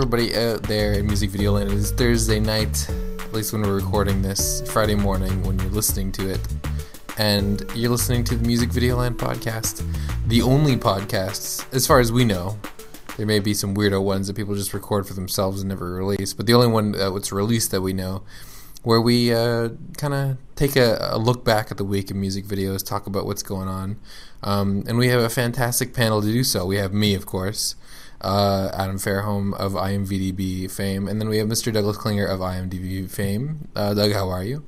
Everybody out there in music video land. It is Thursday night, at least when we're recording this, Friday morning when you're listening to it. And you're listening to the Music Video Land podcast, the only podcast, as far as we know. There may be some weirdo ones that people just record for themselves and never release, but the only one that's released that we know, where we uh, kind of take a, a, look back at the week in music videos, talk about what's going on. Um, and we have a fantastic panel to do so. We have me, of course uh, Adam Fairholm of IMVDB fame, and then we have Mr. Douglas Klinger of IMDb fame. Uh, Doug, how are you?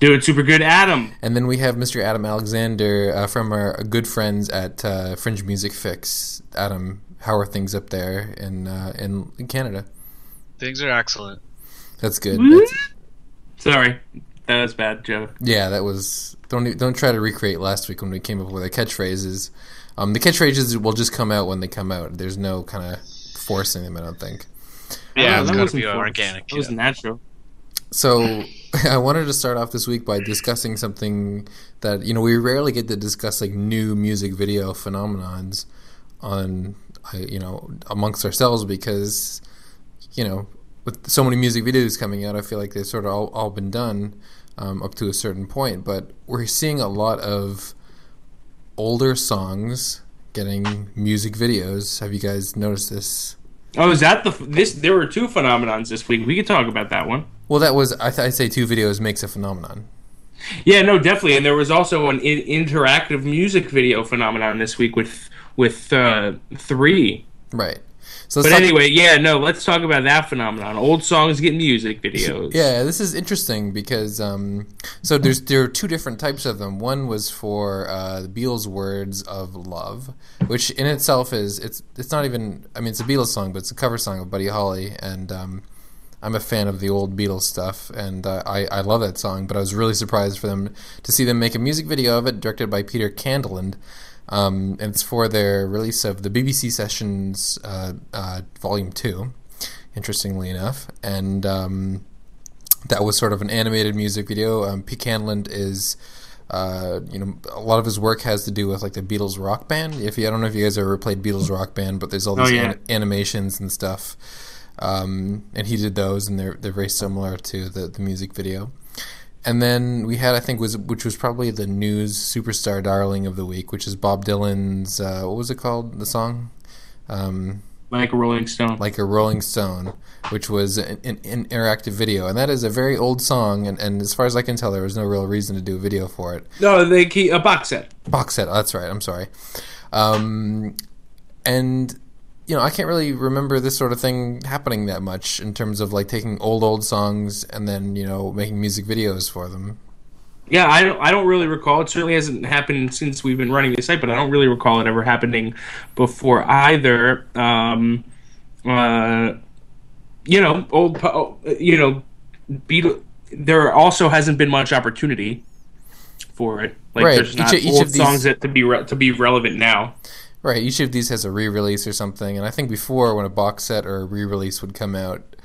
Doing super good, Adam. And then we have Mr. Adam Alexander uh, from our good friends at uh, Fringe Music Fix. Adam, how are things up there in uh, in, in Canada? Things are excellent. That's good. That's, Sorry, that was bad, Joe. Yeah, that was. Don't don't try to recreate last week when we came up with our catchphrases. Um, the catchphrases will just come out when they come out. There's no kind of forcing them. I don't think. Yeah, it's got to be organic. It was natural. So I wanted to start off this week by discussing something that you know we rarely get to discuss like new music video phenomenons on you know amongst ourselves because you know with so many music videos coming out, I feel like they've sort of all, all been done um, up to a certain point. But we're seeing a lot of older songs getting music videos. Have you guys noticed this? Oh, is that the this? There were two phenomenons this week. We could talk about that one. Well, that was I th- I'd say two videos makes a phenomenon. Yeah, no, definitely. And there was also an in- interactive music video phenomenon this week with with uh, three. Right. So but anyway, yeah, no, let's talk about that phenomenon. Old songs get music videos. Yeah, this is interesting because um, so there's there are two different types of them. One was for uh, the Beatles' "Words of Love," which in itself is it's it's not even I mean it's a Beatles song, but it's a cover song of Buddy Holly, and um, I'm a fan of the old Beatles stuff, and uh, I I love that song. But I was really surprised for them to see them make a music video of it, directed by Peter Candeland. Um, and it's for their release of the BBC Sessions uh, uh, Volume 2, interestingly enough. And um, that was sort of an animated music video. Um, P. Candeland is. Uh, you know, a lot of his work has to do with like the Beatles rock band. If you, I don't know if you guys ever played Beatles rock band, but there's all these oh, yeah. an- animations and stuff. Um, and he did those, and they're they're very similar to the the music video. And then we had, I think, was which was probably the news superstar darling of the week, which is Bob Dylan's. Uh, what was it called? The song, um, like a Rolling Stone. Like a Rolling Stone, which was an, an, an, interactive video, and that is a very old song. And, and as far as I can tell, there was no real reason to do a video for it. No, they keep a box set. Box set. Oh, that's right. I'm sorry. Um, and you know, I can't really remember this sort of thing happening that much in terms of like taking old old songs and then you know making music videos for them. Yeah, I don't. I don't really recall. It certainly hasn't happened since we've been running the site, but I don't really recall it ever happening before either. Um, uh, you know, old. You know, Beatle. There also hasn't been much opportunity for it. Like right. there's not each, each old these... songs that to be re- to be relevant now. Right. Each of these has a re-release or something, and I think before when a box set or a re-release would come out,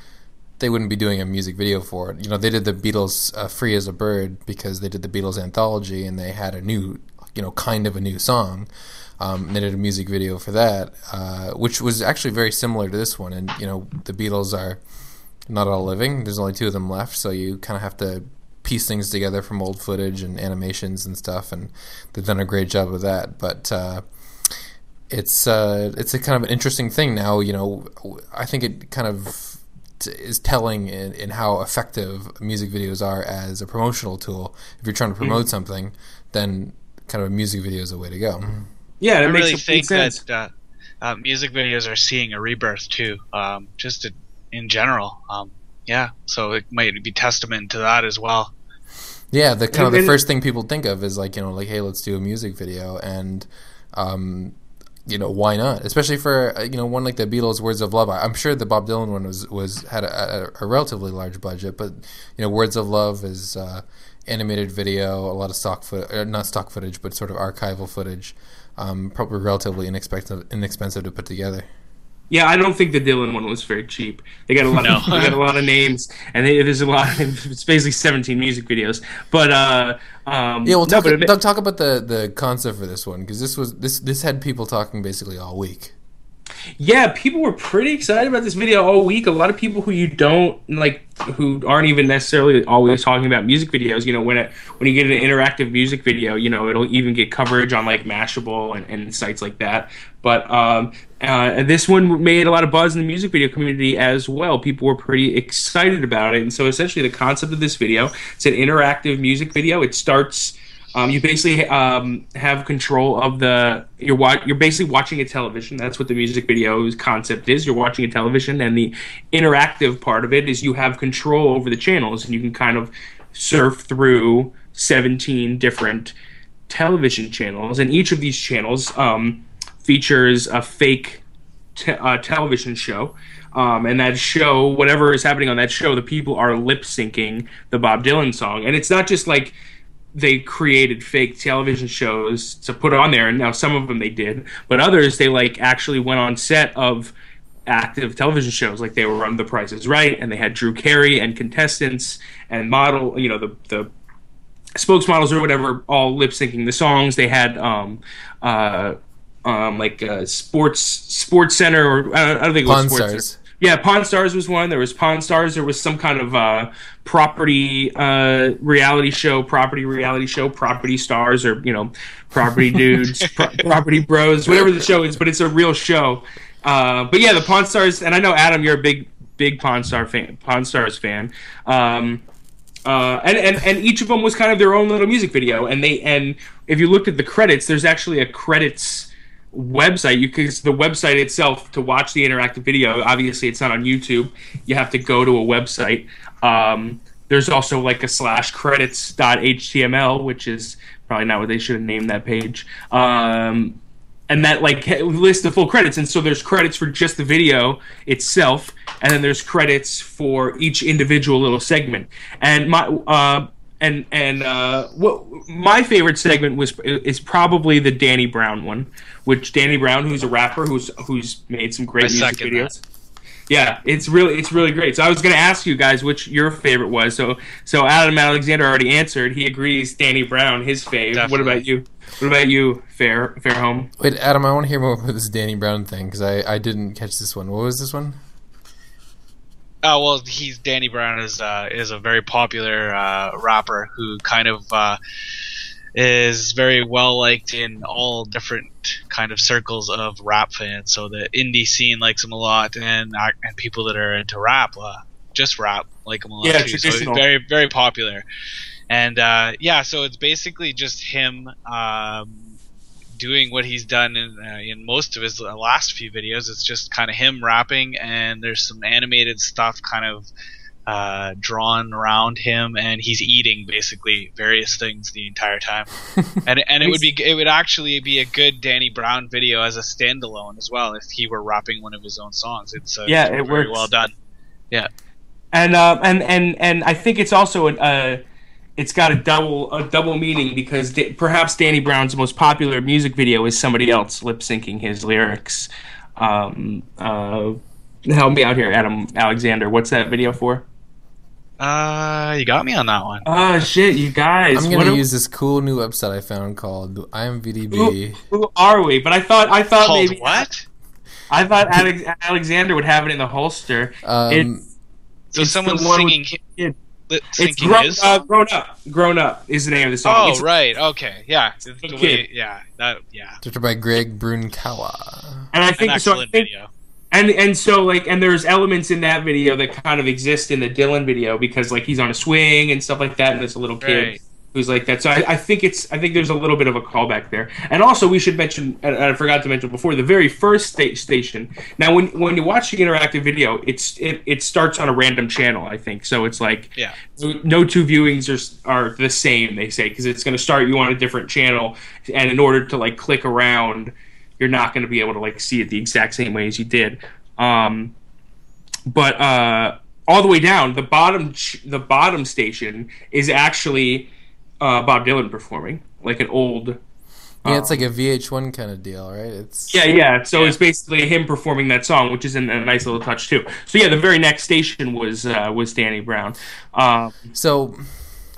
they wouldn't be doing a music video for it. You know, they did the Beatles uh, "Free as a Bird" because they did the Beatles anthology, and they had a new, you know, kind of a new song. Um, and they did a music video for that, uh, which was actually very similar to this one. And you know, the Beatles are not all living. There's only two of them left, so you kind of have to piece things together from old footage and animations and stuff. And they've done a great job of that. But uh, it's uh, it's a kind of an interesting thing now. You know, I think it kind of is telling in, in how effective music videos are as a promotional tool. If you're trying to promote mm-hmm. something, then kind of a music video is a way to go. Yeah, I really think sense. that uh, uh, music videos are seeing a rebirth too, um, just to, in general. Um, yeah, so it might be testament to that as well. Yeah, the kind of the first thing people think of is like you know like hey let's do a music video and um, you know why not? Especially for uh, you know one like the beatles words of love. I'm sure the bob dylan one was was had a, a, a relatively large budget but you know words of love is uh, animated video a lot of stock foot uh, not stock footage but sort of archival footage um, probably relatively inexpensive inexpensive to put together yeah, I don't think the Dylan one was very cheap. They got a lot. No. Of, they got a lot of names, and they, there's a lot. Of, it's basically 17 music videos. But uh, um, yeah, well, talk, no, Doug, talk about the the concept for this one because this was this this had people talking basically all week. Yeah, people were pretty excited about this video all week. A lot of people who you don't like, who aren't even necessarily always talking about music videos. You know, when it when you get an interactive music video, you know, it'll even get coverage on like Mashable and, and sites like that. But um, uh, this one made a lot of buzz in the music video community as well. People were pretty excited about it, and so essentially the concept of this video it's an interactive music video. It starts um, you basically um, have control of the you're wa- you're basically watching a television. That's what the music video's concept is. You're watching a television, and the interactive part of it is you have control over the channels, and you can kind of surf through 17 different television channels, and each of these channels um, features a fake te- uh, television show. Um, and that show, whatever is happening on that show, the people are lip syncing the Bob Dylan song, and it's not just like they created fake television shows to put on there and now some of them they did but others they like actually went on set of active television shows like they were on the price is right and they had drew carey and contestants and model you know the the spokesmodels or whatever all lip syncing the songs they had um uh um like uh sports sports center or i don't, I don't think it was Pawn sports Stars. Center. Yeah, Pawn Stars was one. There was Pawn Stars. There was some kind of uh, property uh, reality show, property reality show, property stars, or you know, property dudes, pro- property bros, whatever the show is. But it's a real show. Uh, but yeah, the Pawn Stars, and I know Adam, you're a big, big Pawn Star fan, Pawn Stars fan. Um, uh, and, and and each of them was kind of their own little music video. And they and if you looked at the credits, there's actually a credits website you because the website itself to watch the interactive video obviously it's not on youtube you have to go to a website. Um, there's also like a slash credits.html which is probably not what they should have named that page. Um, and that like lists the full credits and so there's credits for just the video itself and then there's credits for each individual little segment. And my uh, and and uh, what my favorite segment was is probably the Danny Brown one, which Danny Brown, who's a rapper who's who's made some great I music second videos. Yeah, it's really it's really great. So I was going to ask you guys which your favorite was. So so Adam Alexander already answered. He agrees Danny Brown his fave. What about you? What about you, Fair Fairholm? Wait, Adam, I want to hear more about this Danny Brown thing because I, I didn't catch this one. What was this one? Oh well, he's Danny Brown is uh, is a very popular uh, rapper who kind of uh, is very well liked in all different kind of circles of rap fans. So the indie scene likes him a lot, and uh, and people that are into rap, uh, just rap, like him a lot Yeah, too. So he's very very popular, and uh, yeah, so it's basically just him. Um, doing what he's done in uh, in most of his last few videos. It's just kind of him rapping, and there's some animated stuff kind of uh, drawn around him, and he's eating basically various things the entire time. and and it would be it would actually be a good Danny Brown video as a standalone as well if he were rapping one of his own songs. It's uh, Yeah, it's it very works. well done. Yeah, and uh, and and and I think it's also an, uh, it's got a double a double meaning because da- perhaps Danny Brown's most popular music video is somebody else lip syncing his lyrics. Um, uh, help me out here, Adam Alexander. What's that video for? Uh, you got me on that one. Oh shit, you guys! I'm gonna are- use this cool new website I found called IMVDB. who, who are we? But I thought I thought Called maybe what? I thought Alex, Alexander would have it in the holster. Um, It's- So It's someone's the one with- singing, It's grown, his. uh, grown up. Grown up is the name of the song. oh It's- right, okay, yeah, the way- yeah, that yeah, directed by Greg Brunkalla. and I an think so. I excellent think video. And and so like and there's elements in that video that kind of exist in the Dylan video because like he's on a swing and stuff like that and there's a little kid Right. who's like that. So I, I think it's I think there's a little bit of a callback there. And also we should mention and I forgot to mention before the very first sta- station. Now when when you watch the interactive video it's it, it starts on a random channel I think. So it's like Yeah. no two viewings are are the same they say because it's going to start you on a different channel. And in order to like click around you're not going to be able to like see it the exact same way as you did um, but uh, all the way down the bottom ch- the bottom station is actually uh, Bob Dylan performing like an old Yeah, it's like a VH1 kind of deal, right? It's yeah, yeah. So Yeah. it's basically him performing that song, which is a, a nice little touch too. So yeah, the very next station was uh, was Danny Brown. Um, So,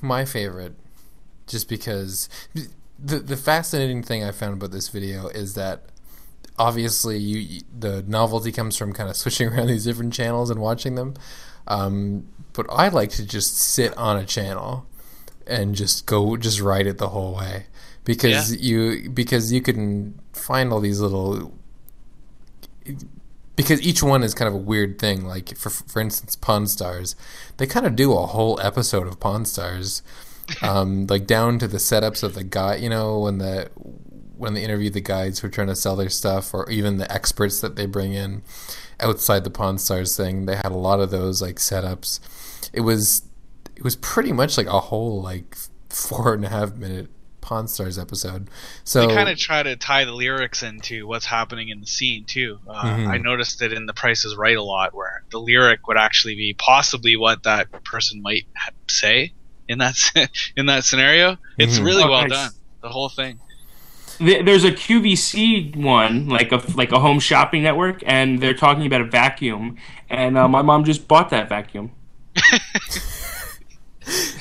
my favorite, just because the the fascinating thing I found about this video is that obviously you the novelty comes from kind of switching around these different channels and watching them. Um, but I like to just sit on a channel and just go just ride it the whole way because yeah. you because you can find all these little because each one is kind of a weird thing. Like for for instance, Pawn Stars, they kind of do a whole episode of Pawn Stars, um, like down to the setups of the guy. You know, when the when they interview the guides who are trying to sell their stuff, or even the experts that they bring in outside the Pawn Stars thing, they had a lot of those like setups. It was it was pretty much like a whole like four and a half minute Pawn Stars episode. So they kind of try to tie the lyrics into what's happening in the scene too. Uh, mm-hmm. I noticed it in The Price is Right a lot, where the lyric would actually be possibly what that person might say in that in that scenario. It's mm-hmm. really oh, well nice. done. The whole thing. There's a QVC one, like a like a home shopping network, and they're talking about a vacuum. And uh, my mom just bought that vacuum.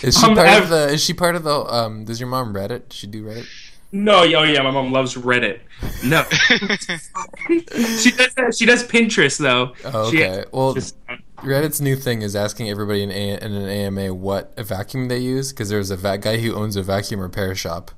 Is she um, part I've, of the? Is she part of the? Um, does your mom Reddit? Does she do Reddit? No, oh yeah, my mom loves Reddit. No, she does. She does Pinterest though. Oh, okay. She, well, just, Reddit's new thing is asking everybody in, a, in an AMA what a vacuum they use because there's a va- guy who owns a vacuum repair shop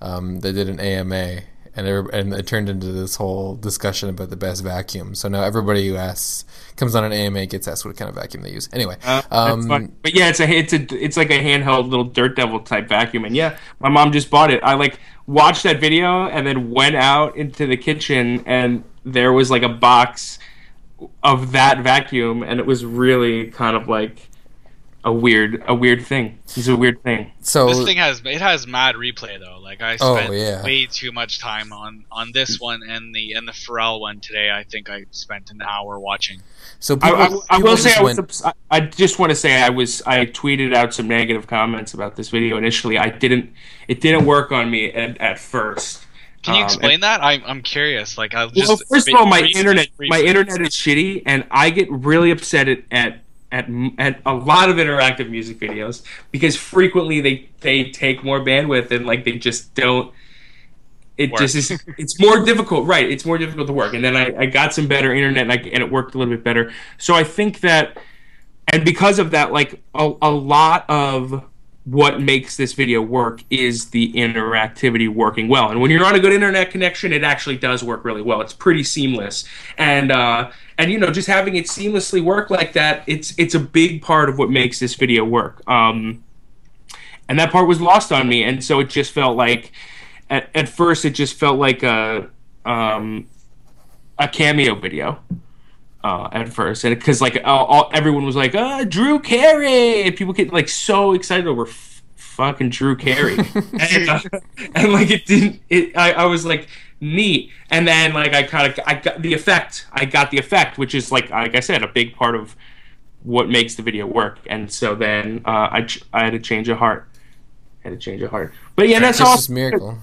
um, that did an AMA and and it turned into this whole discussion about the best vacuum. So now everybody who asks comes on an AMA gets asked what kind of vacuum they use. Anyway, uh, um, but yeah, it's a it's a it's like a handheld little dirt devil type vacuum, and yeah, my mom just bought it. I like watched that video and then went out into the kitchen and there was like a box of that vacuum, and it was really kind of like a weird a weird thing. It's a weird thing. So this thing has it has mad replay though. Like I oh, spent oh, yeah. way too much time on on this one and the and the Pharrell one today. I think I spent an hour watching. So people, I, I, I will say I, was, I just want to say I was I tweeted out some negative comments about this video initially. I didn't it didn't work on me at, at first. Can you um, explain um, and, that? I'm I'm curious. Like, I well, first of all, my internet my internet is shitty, and I get really upset at, at at at a lot of interactive music videos because frequently they they take more bandwidth and like they just don't it work. just is it's more difficult right it's more difficult to work and then i, I got some better internet and, I, and it worked a little bit better so i think that and because of that like a, a lot of what makes this video work is the interactivity working well. And when you're on a good internet connection, it actually does work really well. It's pretty seamless. And uh, and you know, just having it seamlessly work like that, it's it's a big part of what makes this video work. Um, and that part was lost on me, and so it just felt like at, at first it just felt like a um, a cameo video uh, at first, and because like all, all, everyone was like, "Uh, Drew Carey," and people get like so excited over f- fucking Drew Carey, and, uh, and, like it didn't. It I, I was like neat, and then like I kind of I got the effect. I got the effect, which is like like I said, a big part of what makes the video work. And so then uh, I I had to change a heart. I had to change a heart, but yeah, that's also miracle.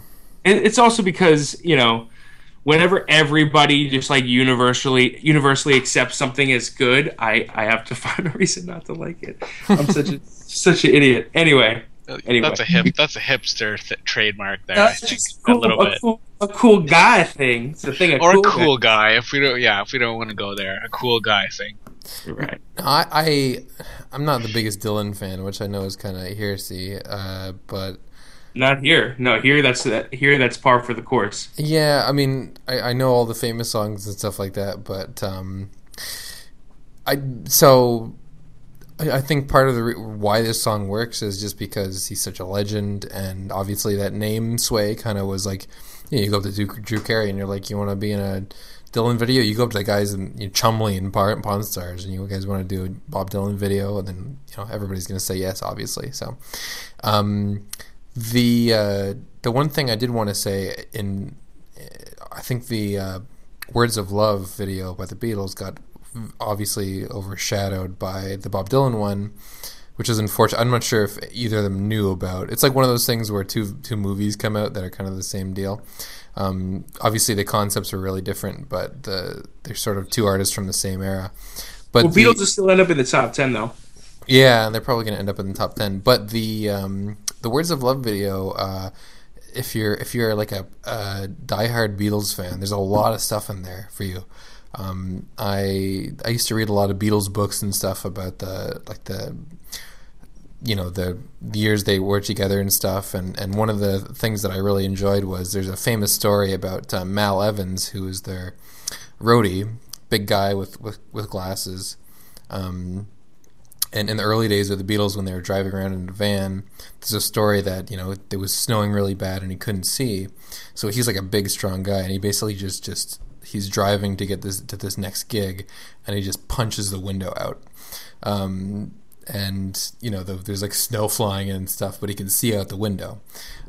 It's also because you know whenever everybody just like universally universally accepts something as good, I I have to find a reason not to like it. I'm such a such an idiot. Anyway. Anyway. That's a hip. That's a hipster th- trademark there. That's just cool, a little a bit. Cool, a cool guy thing. It's a thing. A or cool a cool guy. guy. If we don't, yeah, if we don't want to go there, a cool guy thing. Right. I, I I'm not the biggest Dylan fan, which I know is kind of heresy, uh, but not here. No, here that's uh, here that's par for the course. Yeah, I mean, I, I know all the famous songs and stuff like that, but um, I so I, think part of the re- why this song works is just because he's such a legend, and obviously that name sway kind of was like, you, know, you go up to Drew, Drew Carey and you're like, you want to be in a Dylan video, you go up to the guys in you know, Chumlee and Pawn Stars, and you guys want to do a Bob Dylan video, and then you know everybody's going to say yes, obviously. So, um, the uh, the one thing I did want to say in I think the uh, Words of Love video by the Beatles got obviously overshadowed by the Bob Dylan one, which is unfortunate. I'm not sure if either of them knew about. It's like one of those things where two two movies come out that are kind of the same deal. Um, obviously, the concepts are really different, but the, they're sort of two artists from the same era. But well, Beatles will still end up in the top ten, though. Yeah, and they're probably going to end up in the top ten. But the um, the Words of Love video, uh, if you're if you're like a, a diehard Beatles fan, there's a lot of stuff in there for you. Um, I I used to read a lot of Beatles books and stuff about the like the you know the, the years they were together and stuff and and one of the things that I really enjoyed was there's a famous story about uh, Mal Evans who was their roadie big guy with with, with glasses um, and in the early days of the Beatles when they were driving around in a van there's a story that you know it was snowing really bad and he couldn't see so he's like a big strong guy and he basically just just he's driving to get this to this next gig and he just punches the window out um, and you know the, there's like snow flying and stuff, but he can see out the window.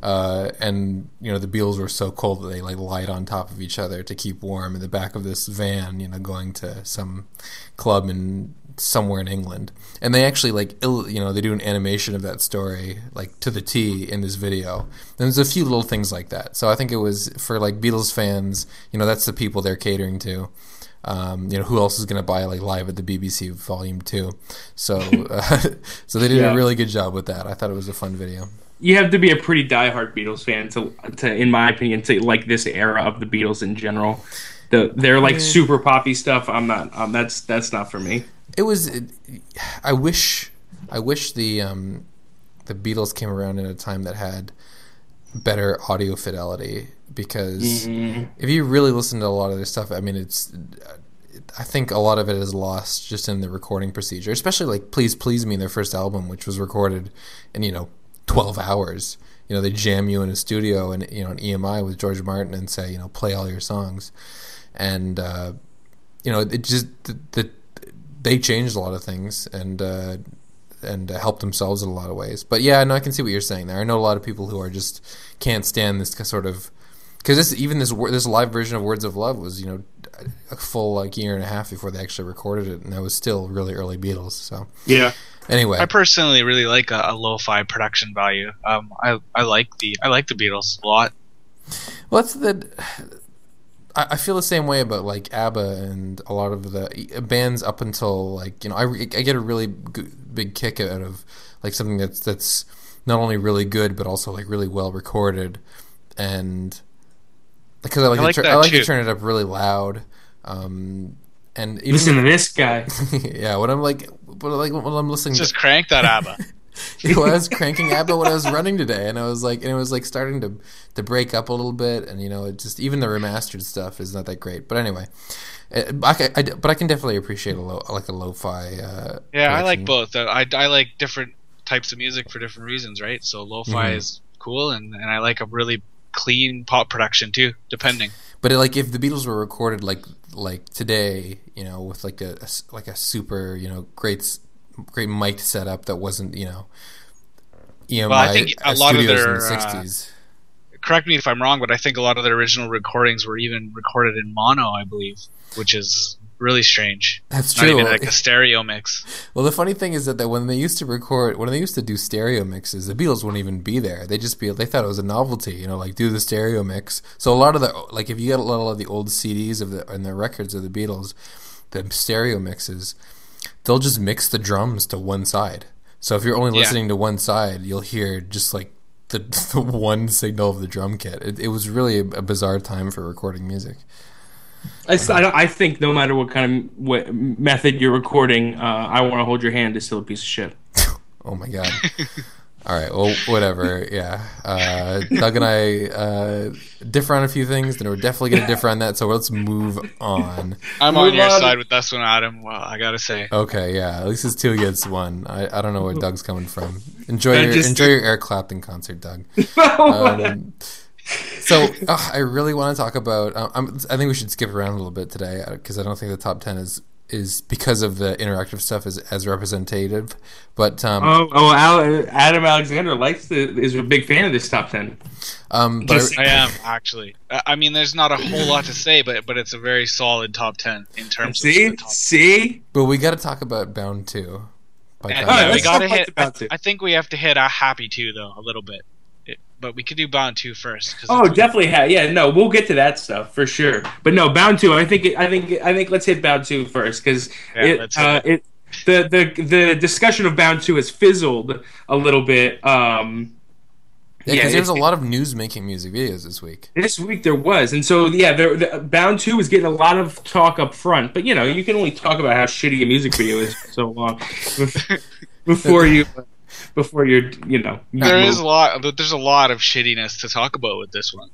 Uh, and you know the Beatles were so cold that they like lied on top of each other to keep warm in the back of this van, you know, going to some club in somewhere in England. And they actually like Ill, you know they do an animation of that story like to the T in this video. And there's a few little things like that. So I think it was for like Beatles fans, you know, that's the people they're catering to. Um, you know, who else is going to buy like live at the BBC Volume Two? So, uh, so they did Yeah. a really good job with that. I thought it was a fun video. You have to be a pretty diehard Beatles fan to, to, in my opinion, to like this era of the Beatles in general. The they're like super poppy stuff. I'm not. Um, that's that's not for me. It was. It, I wish. I wish the um, the Beatles came around in a time that had better audio fidelity because if you really listen to a lot of their stuff, I mean, it's. I think a lot of it is lost just in the recording procedure, especially like "Please Please Me," their first album, which was recorded in you know twelve hours. You know, they jam you in a studio and you know an EMI with George Martin and say you know play all your songs, and uh, you know it just the, the they changed a lot of things and uh, and uh, helped themselves in a lot of ways. But yeah, no, I can see what you're saying there. I know a lot of people who are just can't stand this sort of because this even this this live version of Words of Love was you know a full like year and a half before they actually recorded it, and that was still really early Beatles. So Yeah. anyway, I personally really like a, a lo-fi production value. Um, I I like the I like the Beatles a lot. Well, that's the. I I feel the same way about like ABBA and a lot of the bands up until like you know I, I get a really g- big kick out of like something that's that's not only really good but also like really well recorded and because I like, I like to, tur- that I like to turn it up really loud um, and even Listen to this guy. yeah when I'm like but like when I'm listening to Just crank that ABBA. well, I was cranking ABBA when I was running today, and I was like, and it was like starting to to break up a little bit, and you know, it just even the remastered stuff is not that great. But anyway, uh, I, I, but I can definitely appreciate a low like a lo-fi. Uh, Yeah, I like both. Uh, I, I like different types of music for different reasons, right? So lo-fi Mhm. is cool, and, and I like a really clean pop production too, depending. But like if the Beatles were recorded like like today, you know, with like a, a like a super you know great great mic setup that wasn't you know EMI Well, I think a uh, lot of their, in the uh, '60s. Correct me if I'm wrong, but I think a lot of their original recordings were even recorded in mono, I believe, which is really strange. That's Not true. even like a stereo mix. Well, the funny thing is that, that when they used to record, when they used to do stereo mixes, the Beatles wouldn't even be there. They just be, they thought it was a novelty, you know, like do the stereo mix. So a lot of the, like if you get a lot of the old CDs of the and the records of the Beatles, the stereo mixes, they'll just mix the drums to one side. So if you're only Yeah. listening to one side, you'll hear just like the, the one signal of the drum kit. It, it was really a, a bizarre time for recording music. I, s- I don't- I think no matter what kind of what method you're recording, uh, I want to hold your hand is still a piece of shit. Oh my god. All right. Well, whatever. Yeah. Uh, Doug and I uh, differ on a few things, and we're definitely going to differ on that. So let's move on. I'm Move on your on. side with this one, Adam. Well, I gotta say. Okay. Yeah. At least it's two against one. I, I don't know where Doug's coming from. Enjoy I your just- enjoy your Eric Clapton concert, Doug. Um, so uh, I really want to talk about. Uh, I'm, I think we should skip around a little bit today because I don't think the top ten is is because of the interactive stuff is as representative. But um, oh, oh Al, Adam Alexander likes the is a big fan of this top ten. um, but I- Just- I am actually. I I mean, there's not a whole lot to say, but but it's a very solid top ten in terms See, of the top. see. But we got to talk about Bound 2. By Yeah, Kanye we gotta hit. I. I think we have to hit a happy two though a little bit, It- but we could do bound Two first. Oh, definitely. Ha- yeah, no, we'll get to that stuff for sure. But no, bound two. I think. I think. I think. Let's hit bound two first because Yeah, it, uh, it. The, the the discussion of bound two has fizzled a little bit. Um, Yeah, Yeah, because there's a lot of news making music videos this week. This week there was, and so yeah, there, the, Bound Two was getting a lot of talk up front, but you know you can only talk about how shitty a music video is for so long before you before you're you know you There move. a lot, there's a lot of shittiness to talk about with this one.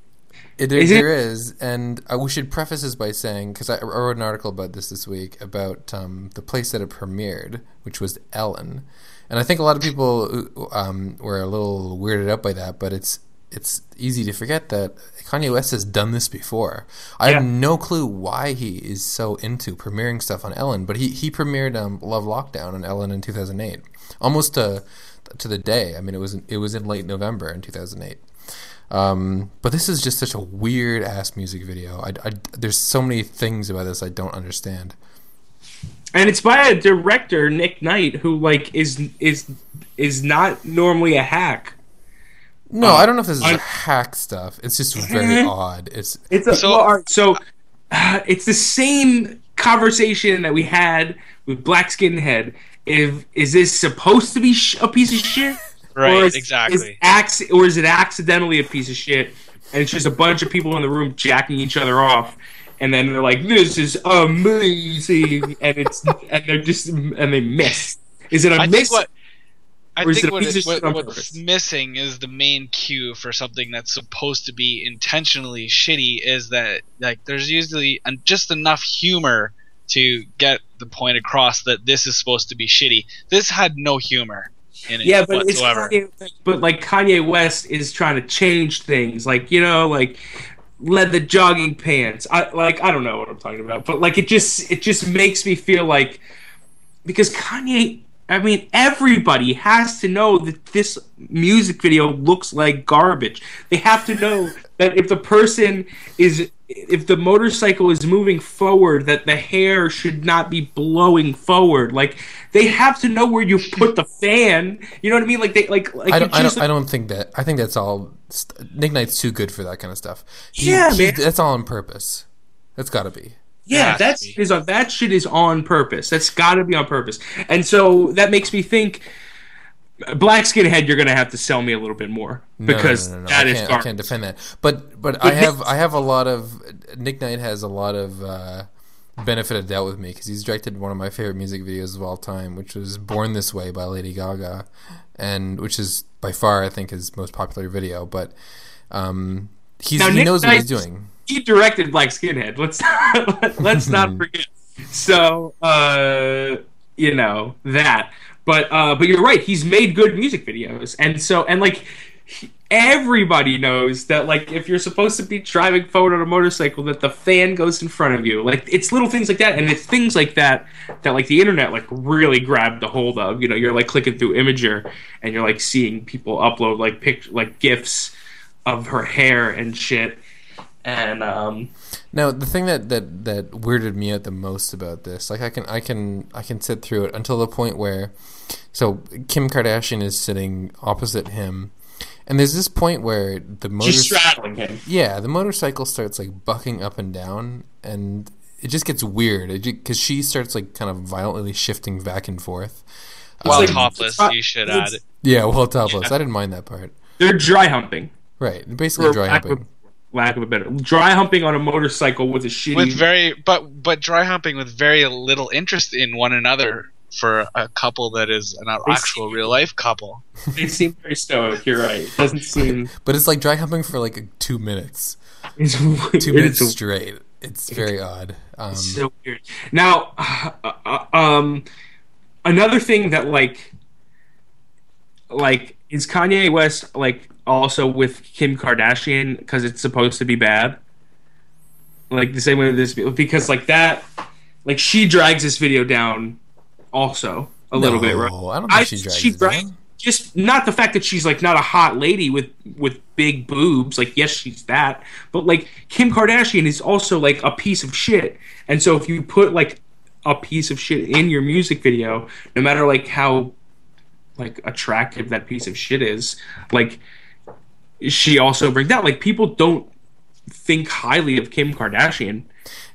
It, Is it- there is, and uh, we should preface this by saying because I, I wrote an article about this this week about um, the place that it premiered, which was Ellen, and I think a lot of people um, were a little weirded out by that, but it's it's easy to forget that Kanye West has done this before. I have no clue why he is so into premiering stuff on Ellen, but he he premiered um, Love Lockdown on Ellen in 2008, almost to to the day. I mean, it was it was in late November in 2008. Um, but this is just such a weird ass music video. I, I- there's so many things about this I don't understand. and it's by a director Nick Knight who like is is is not normally a hack. No, Uh, I don't know if this is I- hack stuff. It's just very Mhm. odd. It's It's a So- well, all right, so uh, it's the same conversation that we had with Black Skinhead. If is this supposed to be sh- a piece of shit? Right, or is, exactly. Is acc- or is it accidentally a piece of shit? And it's just a bunch of people in the room jacking each other off, and then they're like, "This is amazing," and it's and they're just and they miss. Is it a I miss? think what I think it what, it- what- what's missing is the main cue for something that's supposed to be intentionally shitty. Is that like there's usually en- just enough humor to get the point across that this is supposed to be shitty. This had no humor in it yeah, but whatsoever. it's Kanye, but like Kanye West is trying to change things, like you know, like leather jogging pants. I like I don't know what I'm talking about, but like it just it just makes me feel like because Kanye. I mean, everybody has to know that this music video looks like garbage. They have to know that if the person is, if the motorcycle is moving forward, that the hair should not be blowing forward. Like they have to know where you put the fan. You know what I mean? Like they, like, like I don't, I don't I don't think that. I think that's all. St- Nick Knight's too good for that kind of stuff. He- Yeah, he- man. That's all on purpose. That's got to be. Yeah, has that's is on that shit is on purpose. That's got to be on purpose. And so that makes me think Black Skinhead you're going to have to sell me a little bit more No, no, because no, no, no. that I is can't, I can't defend that. But but But I have Nick- I have a lot of Nick Knight has a lot of uh, benefit of doubt with me because he's directed one of my favorite music videos of all time, which was "Born This Way" by Lady Gaga, and which is by far I think his most popular video. But um, he's, Now, he Nick knows what he's doing. He directed Black Skinhead. Let's let's not forget. So, uh, you know, that. But uh but you're right, he's made good music videos. And so and like he- everybody knows that like if you're supposed to be driving forward on a motorcycle that the fan goes in front of you like it's little things like that and it's things like that that like the internet like really grabbed a hold of you know you're like clicking through Imgur and you're like seeing people upload like pic like gifs of her hair and shit and um Now the thing that, that that weirded me out the most about this, like I can I can I can sit through it until the point where, so Kim Kardashian is sitting opposite him, and there's this point where the motor she's straddling him yeah the motorcycle starts like bucking up and down, and it just gets weird because she starts like kind of violently shifting back and forth. While like- topless, you should add it. Yeah, well topless. Yeah. I didn't mind that part. they're dry humping Right, basically dry lack of- humping. lack of a better dry humping on a motorcycle with a shitty with very but but dry humping with very little interest in one another for a couple that is an actual real life couple. They seem very stoic. You're right. It doesn't seem. But it's like dry humping for like two minutes, It's, two it minutes is straight. It's very odd. Um, so weird. Now, uh, uh, um, another thing that like, like, is Kanye West like also with Kim Kardashian because it's supposed to be bad? Like the same way with this because like that, like she drags this video down, also a little bit, right? No, I don't think she drags she it drags- down. just not the fact that she's like not a hot lady with with big boobs like yes she's that but like kim kardashian is also like a piece of shit and so if you put like a piece of shit in your music video no matter like how like attractive that piece of shit is like she also brings that like people don't think highly of kim kardashian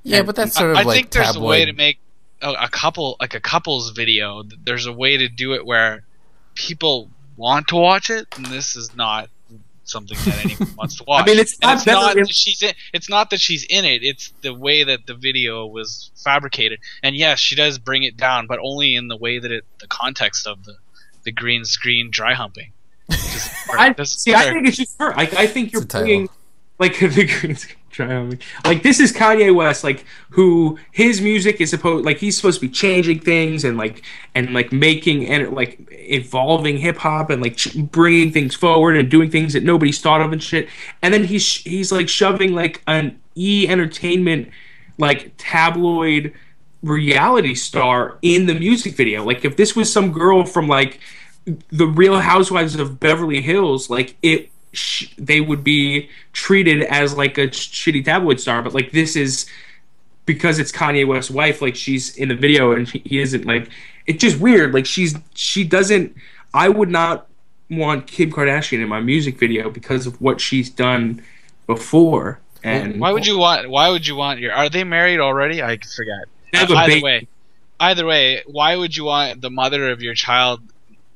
Yeah, but that's sort of I like think there's tabloid. a way to make a, a couple like a couple's video. There's a way to do it where people want to watch it, and this is not something that anyone wants to watch. I mean, it's And not it's not that she's in. It's not that she's in it. It's the way that the video was fabricated. And yes, she does bring it down, but only in the way that it, the context of the, the green screen dry humping. Just- I, see, I think it's just her. Like, I think you're It's a title. bringing like the green screen try on me. Like this is Kanye West, like who his music is supposed like he's supposed to be changing things and like and like making and like evolving hip hop and like ch- bringing things forward and doing things that nobody's thought of and shit. And then he's he's like shoving like an e entertainment like tabloid reality star in the music video. Like if this was some girl from like the Real Housewives of Beverly Hills, like it, sh- they would be treated as like a shitty tabloid star. But like this is because it's Kanye West's wife. Like she's in the video and he he isn't. Like it's just weird. Like she's she doesn't. I would not want Kim Kardashian in my music video because of what she's done before. And Why would you want? Why would you want your? Are they married already? I forget. They have a either way, either way, why would you want the mother of your child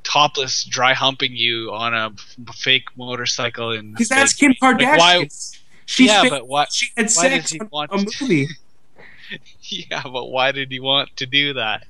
topless, dry humping you on a fake motorcycle? And Because that's Kim Kardashian. why- She's Yeah, but what- She had why sex on want a movie. yeah, but why did he want to do that?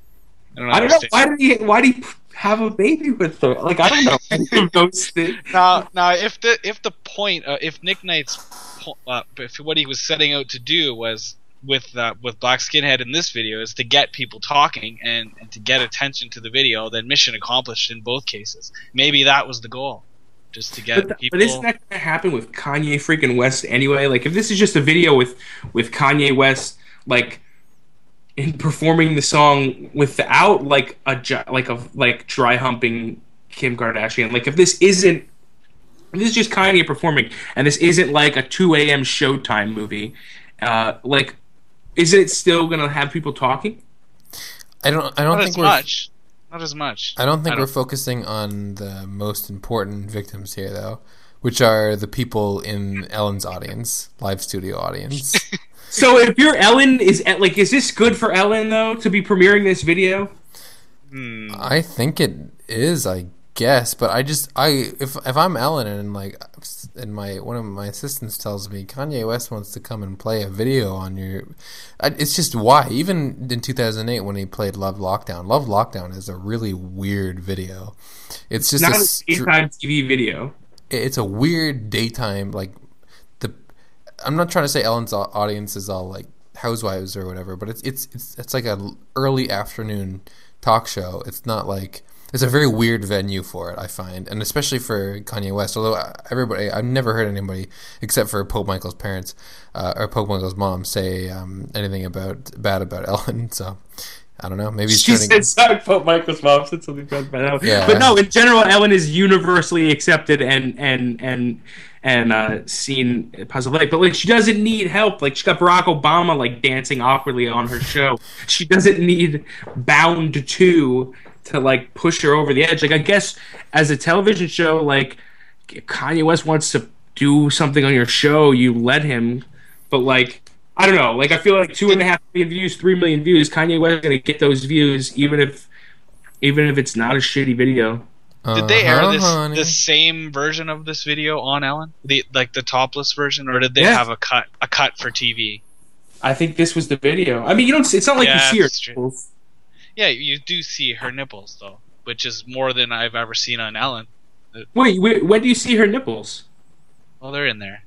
I don't, I don't know why did he why did he have a baby with her? Like I don't know those things. now, now, if the if the point, uh, if Nick Knight's, po- uh, if what he was setting out to do was with uh, with Black Skinhead in this video is to get people talking and, and to get attention to the video, then mission accomplished in both cases. Maybe that was the goal, just to get But, th- people. but isn't that gonna happen with Kanye freaking West anyway? Like if this is just a video with with Kanye West like in performing the song without like a like a like dry humping Kim Kardashian. Like if this isn't this is just Kanye performing and this isn't like a 2 a.m. Showtime movie, uh, like is it still gonna have people talking? I don't. I don't not think as we're. much. Not as much. I don't think I we're focusing on the most important victims here, though, which are the people in Ellen's audience, live studio audience. So if you're Ellen, is like is this good for Ellen though to be premiering this video? Hmm. I think it is, I guess, but I just I if if I'm Ellen and like and my one of my assistants tells me Kanye West wants to come and play a video on your, I, it's just why. Even in 2008 when he played Love Lockdown, Love Lockdown is a really weird video. It's just Not a daytime TV video. it's a weird daytime like the I'm not trying to say Ellen's audience is all like housewives or whatever, but it's it's it's it's like a l- early afternoon talk show. It's not like it's a very weird venue for it, I find, and especially for Kanye West. Although everybody, I've never heard anybody except for Pope Michael's parents uh, or Pope Michael's mom say um, anything about bad about Ellen. So I don't know. Maybe he's She turning. said sorry, Pope Michael's mom said something bad about Ellen. Yeah. But no, in general, Ellen is universally accepted and and and and uh, seen positively. But like, she doesn't need help. Like, she got Barack Obama like dancing awkwardly on her show. She doesn't need Bound 2 to like push her over the edge. Like, I guess as a television show, like Kanye West wants to do something on your show, you let him. But like, I don't know. Like, I feel like two and a half million views, three million views. Kanye West is gonna get those views, even if, even if it's not a shitty video. Did they air Uh-huh, this honey. the same version of this video on Ellen, the like the topless version, or did they Yeah. have a cut a cut for TV? I think this was the video. I mean, you don't. It's not like Yeah, you see her. That's true. nipples. Yeah, you do see her nipples though, which is more than I've ever seen on Ellen. Wait, wait, when do you see her nipples? Well, they're in there.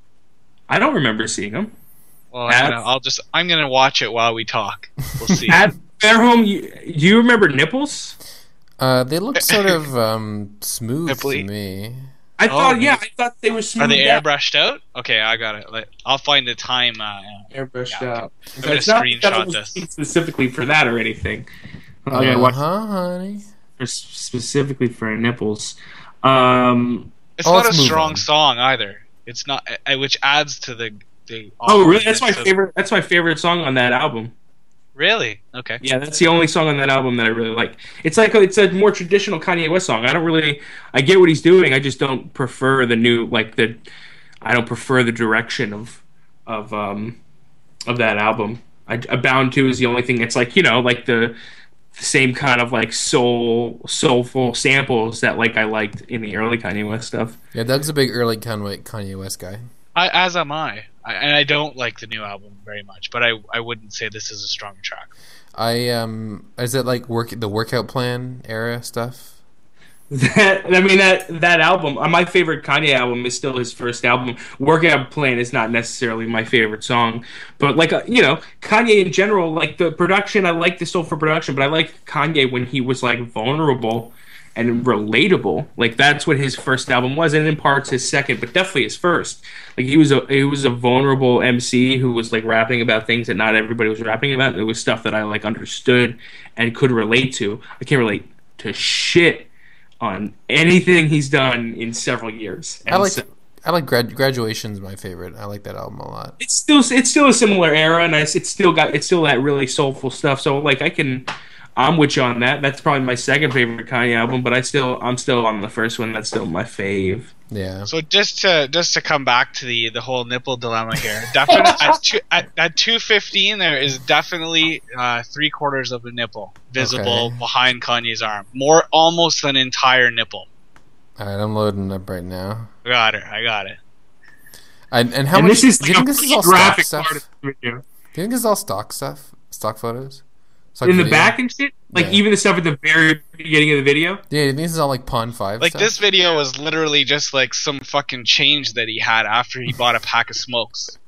I don't remember seeing them. Well, At- I'm gonna, I'll just I'm gonna watch it while we talk. We'll see. At Fairholm, you, do you remember nipples? Uh, they look sort of um, smooth Nipply. to me. I Oh, thought, yeah. I thought they were smooth. Are they out, airbrushed out? Okay, I got it. Like, I'll find the time. Uh, Airbrushed Yeah, out. I'm gonna It's not that screenshot it was this. specifically for that or anything. Oh, yeah, uh-huh, honey. for- specifically for nipples. Um. it's Oh, not a strong on. song either. It's not, uh, which adds to the the. Oh, really? That's my of- favorite. That's my favorite song on that album. Really? Okay. Yeah, that's the only song on that album that I really like. It's like a, it's a more traditional Kanye West song. I don't really I get what he's doing. I just don't prefer the new like the I don't prefer the direction of of um of that album. I, I Bound 2 is the only thing. It's like you know like the the same kind of like soul soulful samples that like I liked in the early Kanye West stuff. Yeah, Doug's a big early Kanye Kanye West guy. I, as am I. I. And I don't like the new album very much, but I I wouldn't say this is a strong track. I um, is it like work the workout plan era stuff? That I mean that that album, uh, my favorite Kanye album is still his first album. Workout Plan is not necessarily my favorite song, but like uh, you know, Kanye in general, like the production, I like the soulful production, but I like Kanye when he was like vulnerable and relatable. Like that's what his first album was, and in parts his second, but definitely his first. Like he was a he was a vulnerable MC who was like rapping about things that not everybody was rapping about. It was stuff that I like understood and could relate to. I can't relate to shit on anything he's done in several years. And I like so, I like grad, graduation's my favorite. I like that album a lot. It's still it's still a similar era, and it's still got it's still that really soulful stuff. So like I can I'm with you on that. That's probably my second favorite Kanye album, but I still I'm still on the first one. That's still my fave. Yeah. So just to just to come back to the the whole nipple dilemma here, definitely at two at, at two fifteen there is definitely uh, three quarters of a nipple visible okay. behind Kanye's arm, more almost an entire nipple. All right, I'm loading up right now. I got it. I got it. I, and how and much? This is do you think this is all stock stuff? Do you think this is all stock stuff? Stock photos? In video. the back and shit. Like yeah. even the stuff at the very beginning of the video. Yeah, this is all like Pond Five. Like stuff. this video was literally just like some fucking change that he had after he bought a pack of smokes.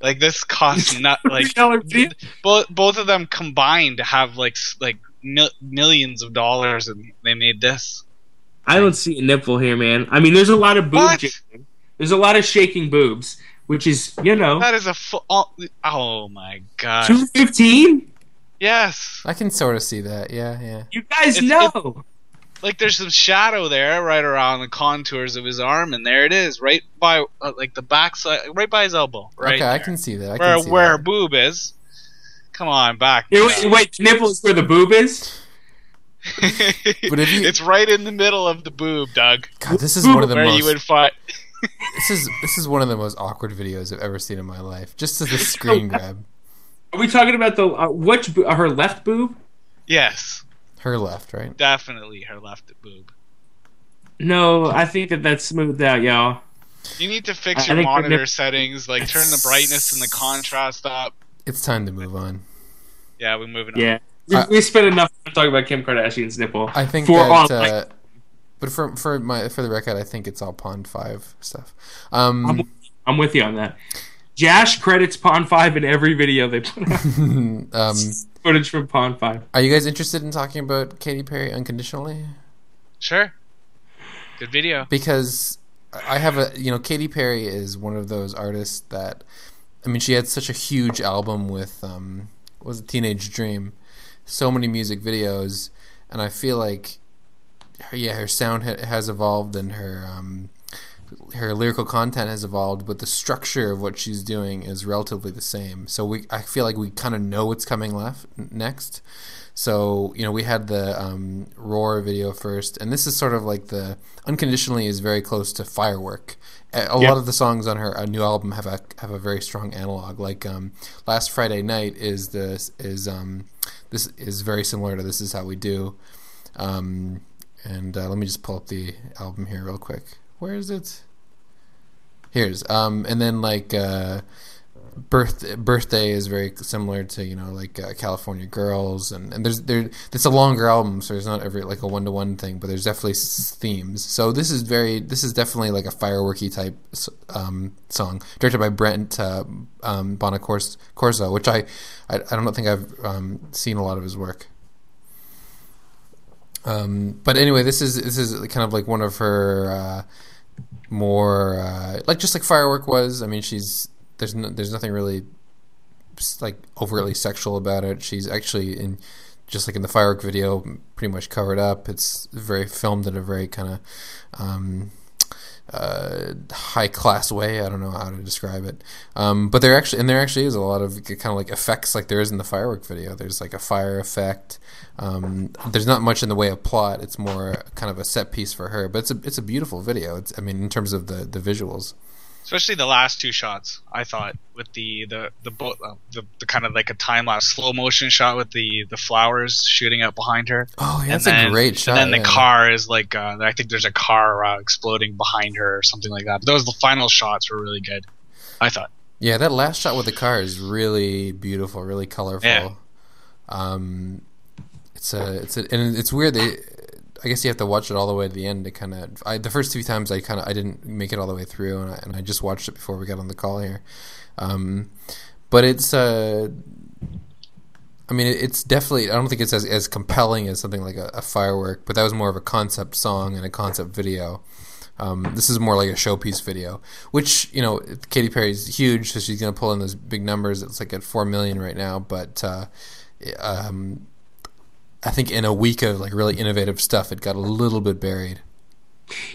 like this cost not like both both of them combined to have like like mil- millions of dollars, and they made this. I don't see a nipple here, man. I mean, there's a lot of boob. There's a lot of shaking boobs, which is you know that is a full. Oh, oh my god. Two fifteen. Yes. I can sort of see that. Yeah, yeah. You guys it's, know. like there's some shadow there right around the contours of his arm and there it is right by uh, like the backside right by his elbow right okay there. i can see that I where see where that. boob is come on back yeah, wait, wait nipples where the boob is but if you, it's right in the middle of the boob doug god this is one of the where most you would find this is this is one of the most awkward videos i've ever seen in my life just as a screen grab are we talking about the uh, which bo- her left boob? Yes. Her left, right? Definitely her left boob. No, I think that that's smoothed out, y'all. You need to fix I, your I monitor settings, like turn the brightness and the contrast up. It's time to move on. Yeah, we're moving yeah. on. We, we spent enough time talking about Kim Kardashian's nipple. I think for that, uh, but for for my for the record, I think it's all Pond Five stuff. Um, I'm, I'm with you on that. Jash credits Pond Five in every video they put out. um, Footage from Pond Five. Are you guys interested in talking about Katy Perry unconditionally? Sure. Good video. Because I have a you know Katy Perry is one of those artists that I mean she had such a huge album with um was a Teenage Dream, so many music videos, and I feel like yeah her sound ha- has evolved and her um her lyrical content has evolved, but the structure of what she's doing is relatively the same. So we, I feel like we kind of know what's coming left next. So you know, we had the um, Roar video first, and this is sort of like the unconditionally is very close to Firework. A, yep. lot of the songs on her new album have a have a very strong analog. Like um, Last Friday Night is this is um, this is very similar to This Is How We Do. Um, and uh, let me just pull up the album here real quick. Where is it? Here's um, and then like uh, birth birthday is very similar to you know like uh, California Girls, and, and there's there it's a longer album, so there's not every like a one to one thing, but there's definitely themes. So this is very this is definitely like a fireworky type um, song, directed by Brent uh, um, Bonacorso, which I, I I don't think I've um, seen a lot of his work. Um, but anyway, this is this is kind of like one of her uh, more uh, like just like firework was. I mean, she's there's no, there's nothing really like overtly sexual about it. She's actually in just like in the firework video, pretty much covered up. It's very filmed in a very kind of um, uh, high class way. I don't know how to describe it. Um, but there actually and there actually is a lot of kind of like effects like there is in the firework video. There's like a fire effect. Um, there's not much in the way of plot. It's more kind of a set piece for her. But it's a it's a beautiful video. It's I mean in terms of the the visuals. Especially the last two shots. I thought with the the the boat uh, the, the kind of like a time lapse slow motion shot with the the flowers shooting out behind her. Oh, yeah, that's then- a great shot. And then the yeah. car is like uh, I think there's a car uh, exploding behind her or something like that. But those the final shots were really good. I thought. Yeah, that last shot with the car is really beautiful, really colorful. Yeah. Um, it's a, it's a, and it's weird. They, I guess you have to watch it all the way to the end to kind of. The first two times I kind of I didn't make it all the way through, and I, and I just watched it before we got on the call here. Um, but it's uh, I mean, it- it's definitely. I don't think it's as, as compelling as something like a, a firework, but that was more of a concept song and a concept video. Um, this is more like a showpiece video, which you know Katy Perry's huge, so she's going to pull in those big numbers. It's like at four million right now, but uh, um, I think in a week of like really innovative stuff, it got a little bit buried.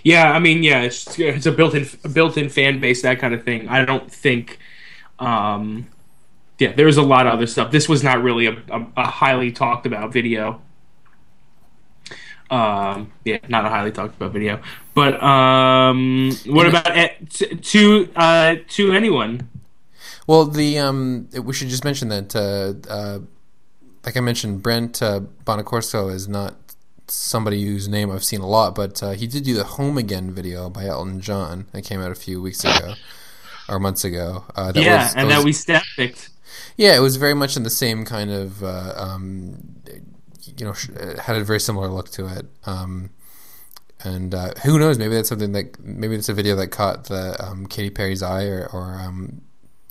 Yeah, I mean, yeah, it's it's a built-in a built-in fan base, that kind of thing. I don't think, um, yeah, there was a lot of other stuff. This was not really a, a, a highly talked about video. Um, yeah, not a highly talked about video. But um, what about eh, t- to uh, 2NE1? Well, the um, we should just mention that, uh, uh, like I mentioned, Brent uh, Bonacorso is not somebody whose name I've seen a lot, but uh, he did do the "Home Again" video by Elton John that came out a few weeks ago or months ago. Uh, that yeah, was- and was- that we staff picked. Yeah, it was very much in the same kind of, uh, um, you know, had a very similar look to it. Um, and uh, who knows? Maybe that's something that maybe it's a video that caught the um, Katy Perry's eye, or, or um,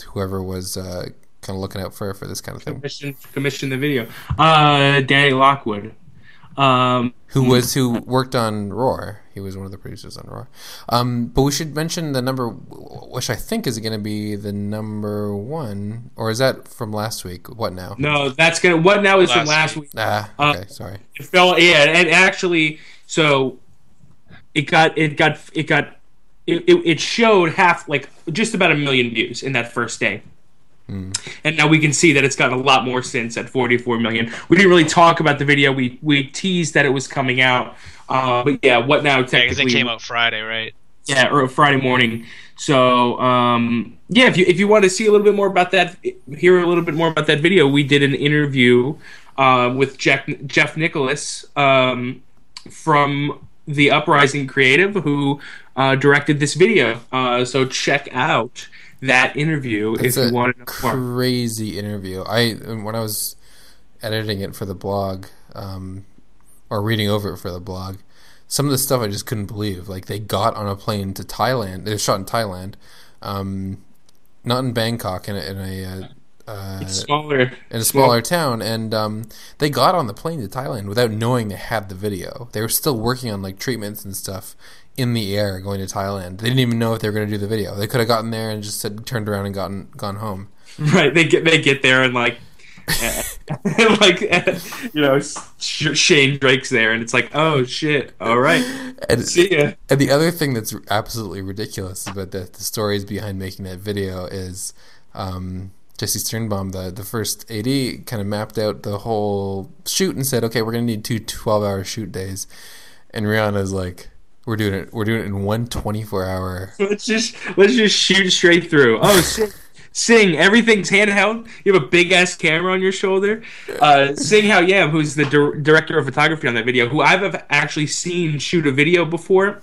whoever was uh, kind of looking out for for this kind of thing. Commission commission the video. Uh, Danny Lockwood. Um, Who was who worked on Roar? He was one of the producers on Roar. Um, but we should mention the number, which I think is going to be the number one, or is that from last week? What now? no, that's gonna. What now is from Last last week. week. Ah, Uh, okay, sorry. It fell, yeah, and actually, so it got it got it got it, it, it showed half like just about a million views in that first day. And now we can see that it's gotten a lot more since at 44 million. We didn't really talk about the video. We we teased that it was coming out, uh, but yeah, what now? Technically, it came out Friday, right? yeah, or Friday morning. So um, yeah, if you if you want to see a little bit more about that, hear a little bit more about that video, we did an interview uh, with Jeff Jeff Nicholas um, from the Uprising Creative, who uh, directed this video. Uh, so check out that interview It's if a you want to know more. crazy interview. I when I was editing it for the blog, um, or reading over it for the blog, some of the stuff I just couldn't believe. Like they got on a plane to Thailand. They were shot in Thailand, um, not in Bangkok, in a, in a uh, uh, Smaller, in a smaller town, and um, they got on the plane to Thailand without knowing they had the video. They were still working on like treatments and stuff in the air going to Thailand. They didn't even know if they were going to do the video. They could have gotten there and just said, turned around and gotten gone home. right? They get they get there and like. like you know Sh- Shane Drake's there and it's like oh shit all right And, see ya and the other thing that's absolutely ridiculous about the, the stories behind making that video is um, Jesse Sternbaum, the, the first AD, kind of mapped out the whole shoot and said, okay, we're going to need two 12 hour shoot days. And Rihanna's like, we're doing it. We're doing it in one 24 hour. let's just let's just shoot straight through. Oh, sing, sing. Everything's handheld. You have a big ass camera on your shoulder. Uh, sing how Yam, who's the dir- director of photography on that video, who I've actually seen shoot a video before,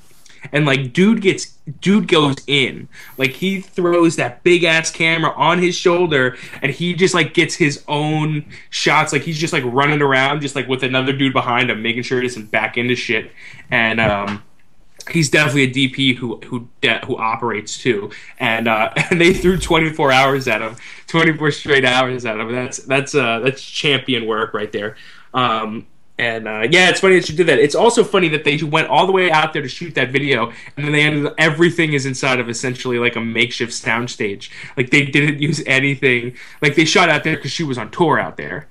and like dude gets dude goes in like he throws that big ass camera on his shoulder and he just like gets his own shots like he's just like running around just like with another dude behind him making sure he doesn't back into shit and um he's definitely a DP who who de- who operates too, and uh, and they threw 24 hours at him, 24 straight hours at him. That's that's uh that's champion work right there. Um, and uh, yeah, it's funny that you did that. It's also funny that they went all the way out there to shoot that video, and then they ended. Everything is inside of essentially like a makeshift soundstage. Like they didn't use anything. Like they shot out there because she was on tour out there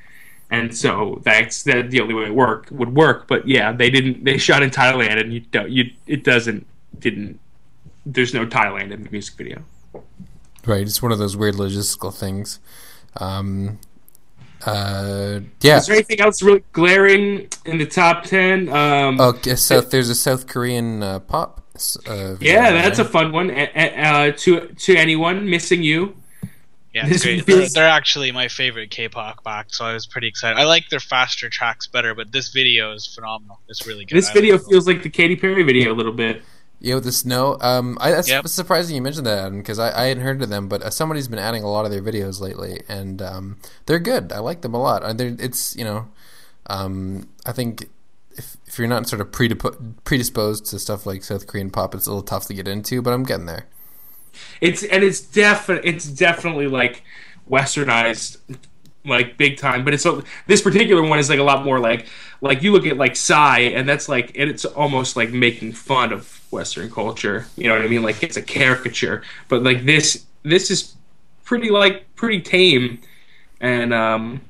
and so that's that the only way it work would work. But yeah, they didn't. They shot in Thailand, and you don't. You it doesn't didn't. There's no Thailand in the music video. Right. It's one of those weird logistical things. Um, uh, yeah. Is there anything else really glaring in the top ten? Um, Oh, guess South, there's a South Korean uh, pop uh, Yeah, that's a fun one. Uh, to 2NE1 missing you, Yeah, it's great. feels- They're, they're actually my favorite K-pop act, so I was pretty excited. I like their faster tracks better, but this video is phenomenal. It's really good. this I video like feels like the Katy Perry video a little bit. Yeah, with the snow. Um, I, that's Yep. surprising you mentioned that, Adam, because I, I hadn't heard of them, but uh, somebody's been adding a lot of their videos lately, and um, they're good. I like them a lot. Uh, they're, it's you know, um, I think if if you're not sort of predip- predisposed to stuff like South Korean pop, it's a little tough to get into, but I'm getting there. It's and it's definitely it's definitely like westernized, like big time. But it's so this particular one is like a lot more like like you look at like Psy, and that's like and it's almost like making fun of Western culture. You know what I mean? Like it's a caricature. But like this this is pretty like pretty tame, and um,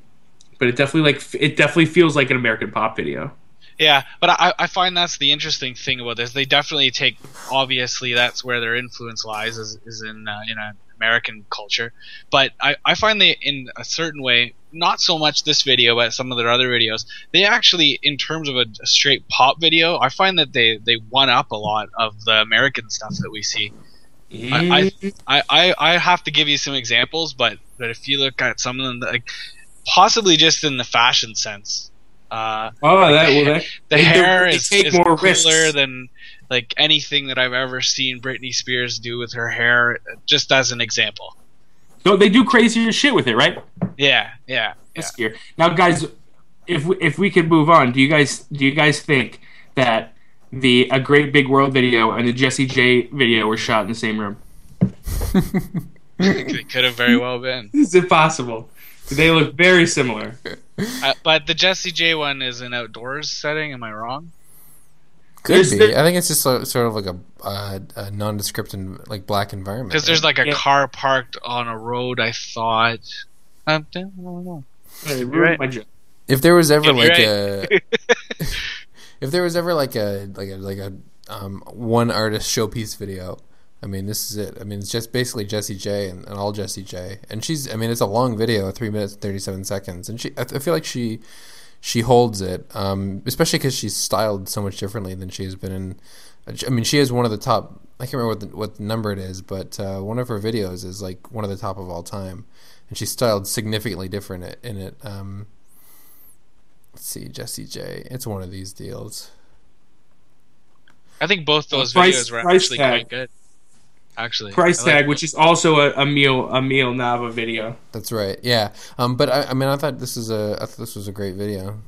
but it definitely like it definitely feels like an American pop video. Yeah, but I, I find that's the interesting thing about this. They definitely take obviously that's where their influence lies is, is in uh, in uh, American culture. But I, I find they in a certain way not so much this video but some of their other videos they actually in terms of a, a straight pop video I find that they they one up a lot of the American stuff that we see. I- I, I, I have to give you some examples, but but if you look at some of them, like possibly just in the fashion sense, uh, oh, that well, that the hair they is, take is more cooler risks. than like anything that I've ever seen Britney Spears do with her hair. Just as an example. no, they do crazier shit with it, right? Yeah, yeah, yeah. this. Now, guys, if we, if we could move on, do you guys do you guys think that the a great big world video and the Jessie J video were shot in the same room? it could have very well been. Is it possible? They look very similar. Uh, but the Jessie J one is an outdoors setting. Am I wrong? Could There's be. the- I think it's just so, sort of like a, uh, a nondescript and like black environment. Because there's like a Yeah. car parked on a road. I thought. Um, I don't know. Hey, right. If there was ever You're like right. a, if there was ever like a like a like a um, one artist showpiece video, I mean this is it. I mean it's just basically Jessie J and, and all Jessie J, and she's I mean it's a long video, three minutes and thirty seven seconds, and she I, I feel like she she holds it, um, especially because she's styled so much differently than she has been in. I mean, she is one of the top. I can't remember what the, what number it is, but uh, one of her videos is like one of the top of all time, and she's styled significantly different in it. Um, let's see, Jessie J. It's one of these deals. I think both those Price- videos were price actually tag. quite good. Actually, Price I like tag, which is also a, Emil Emil Nava video. That's right. Yeah. Um, but I, I mean, I thought this is a I thought this was a great video.